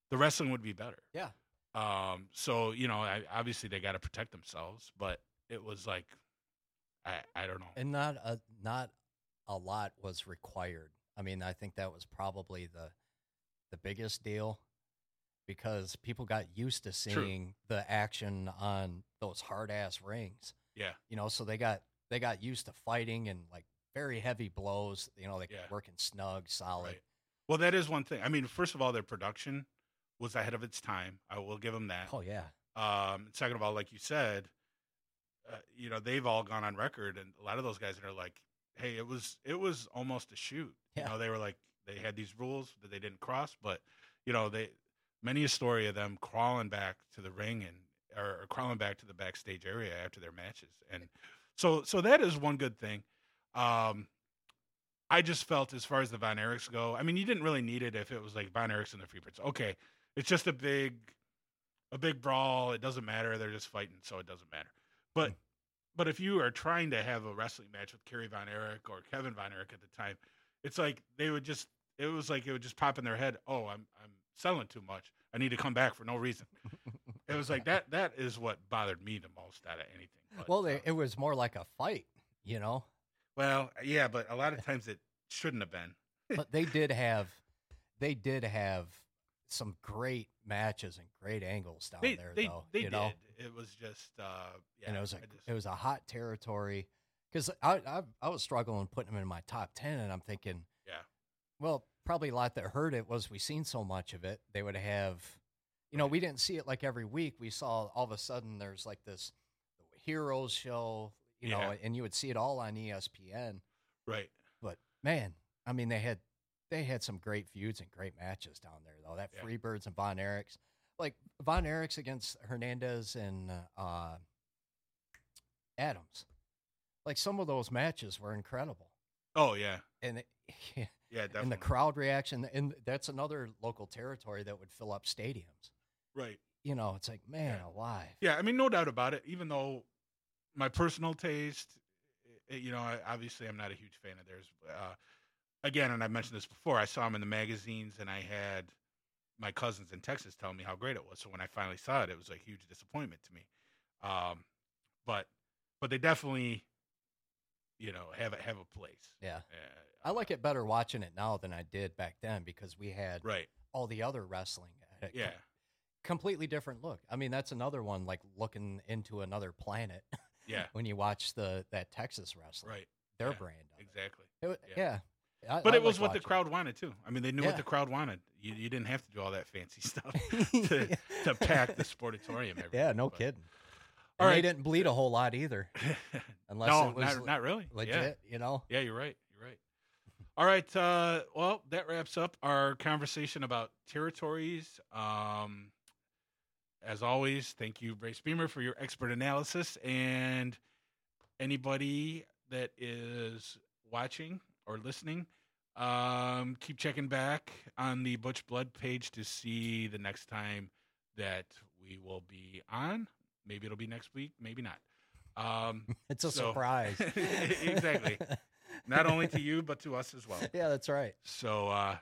the wrestling would be better. Yeah. Um. So you know, I, obviously they got to protect themselves, but it was like, I I don't know. and not a not a lot was required. I mean, I think that was probably the the biggest deal because people got used to seeing the action on those hard ass rings. Yeah. You know, so they got they got used to fighting and like very heavy blows. You know, they Yeah. working snug, solid. Right. Well, that is one thing. I mean, first of all, their production was ahead of its time. I will give them that. Oh yeah, Um, second of all, like you said, uh, you know, they've all gone on record, and a lot of those guys are like, "Hey, it was it was almost a shoot." Yeah. You know, they were like they had these rules that they didn't cross, but you know, they many a story of them crawling back to the ring and or, crawling back to the backstage area after their matches, and so so that is one good thing. Um, I just felt as far as the Von Erichs go, I mean, you didn't really need it if it was like Von Erichs and the Freebirds. Okay, it's just a big, a big brawl. It doesn't matter. They're just fighting, so it doesn't matter. But, Mm. but if you are trying to have a wrestling match with Kerry Von Erich or Kevin Von Erich at the time, it's like they would just. It was like it would just pop in their head. Oh, I'm I'm selling too much. I need to come back for no reason. it was like that. That is what bothered me the most out of anything. But, well, they, uh, it was more like a fight, you know. well, yeah, but a lot of times it shouldn't have been. but they did have, they did have some great matches and great angles down They there, they, though. they you did. know, It was just uh, yeah. and it was a just- it was a hot territory because I, I I was struggling putting them in my top ten, and I'm thinking, Yeah. well, probably a lot that hurt it was we seen so much of it. They would have, you know, Right. we didn't see it like every week. We saw all of a sudden there's like this heroes show, you know, and you would see it all on ESPN. right. But man, I mean, they had they had some great feuds and great matches down there, though. That Yeah. Freebirds and Von Erichs, like Von Erichs against Hernandez and uh, Adams, like some of those matches were incredible, Oh yeah, and it, yeah, definitely. and the crowd reaction, and that's another local territory that would fill up stadiums. Right. You know, it's like man Yeah. alive. Yeah, I mean, no doubt about it. Even though my personal taste, eh, you know, I, obviously I'm not a huge fan of theirs. Uh, again, and I've mentioned this before. I saw them in the magazines, and I had my cousins in Texas telling me how great it was. So when I finally saw it, it was a huge disappointment to me. Um, but but they definitely, you know, have a have a place. Yeah, Uh, I like it better watching it now than I did back then because we had Right. all the other wrestling. Yeah. completely different look. I mean, that's another one like looking into another planet Yeah. when you watch the that Texas wrestling, Right. their yeah, brand. Of it. Exactly. It yeah. yeah, I- But I it was like what the crowd wanted too. I mean, they knew Yeah. what the crowd wanted. You, you didn't have to do all that fancy stuff to, to pack the sportatorium. Yeah, no but- kidding. All And right. they didn't bleed a whole lot either, unless no, it was not, not really. legit. Yeah. You know, yeah, you're right. You're right. All right. Uh, well, that wraps up our conversation about territories. Um, as always, thank you, Brace Beamer, for your expert analysis. And anybody that is watching or listening, um, keep checking back on the Butch Blood page to see the next time that we will be on. Maybe it'll be next week, maybe not. Um, it's a So- surprise. Exactly. not only to you, but to us as well. yeah, that's right. So, uh,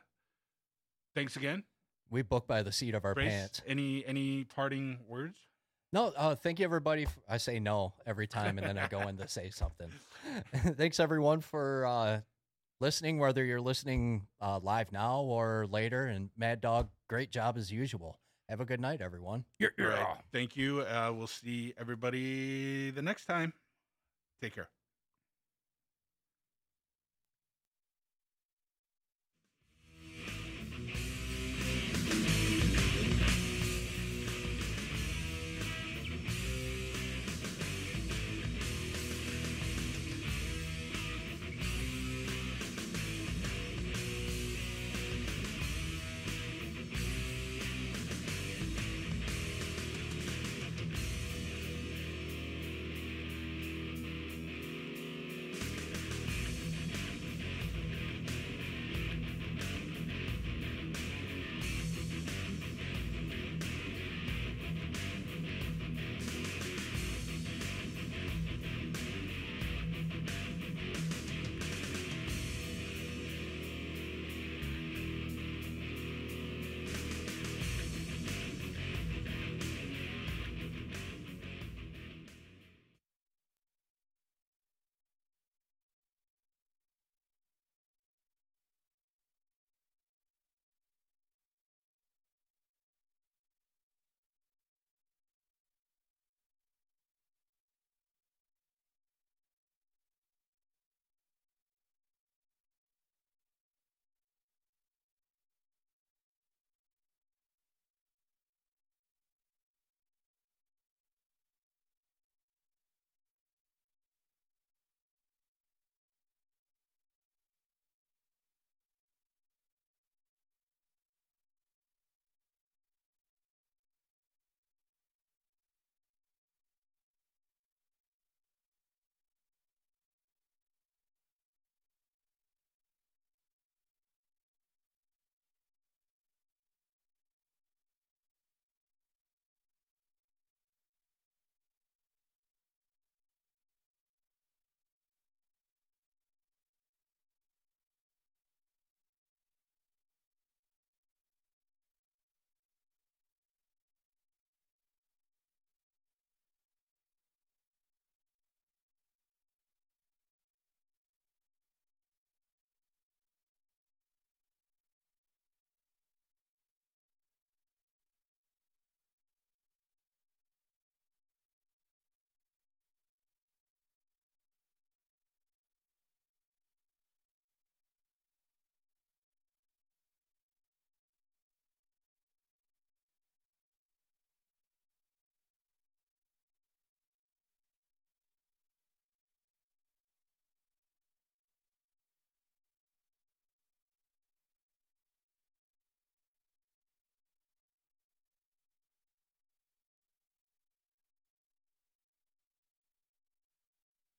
thanks again, We book by the seat of our Brace. pants. Any any parting words? No, uh, thank you, everybody. I say no every time, and then I go in to say something. Thanks, everyone, for uh, listening, whether you're listening uh, live now or later. And Mad Dog, great job as usual. Have a good night, everyone. All right. Thank you. Uh, we'll see everybody the next time. Take care.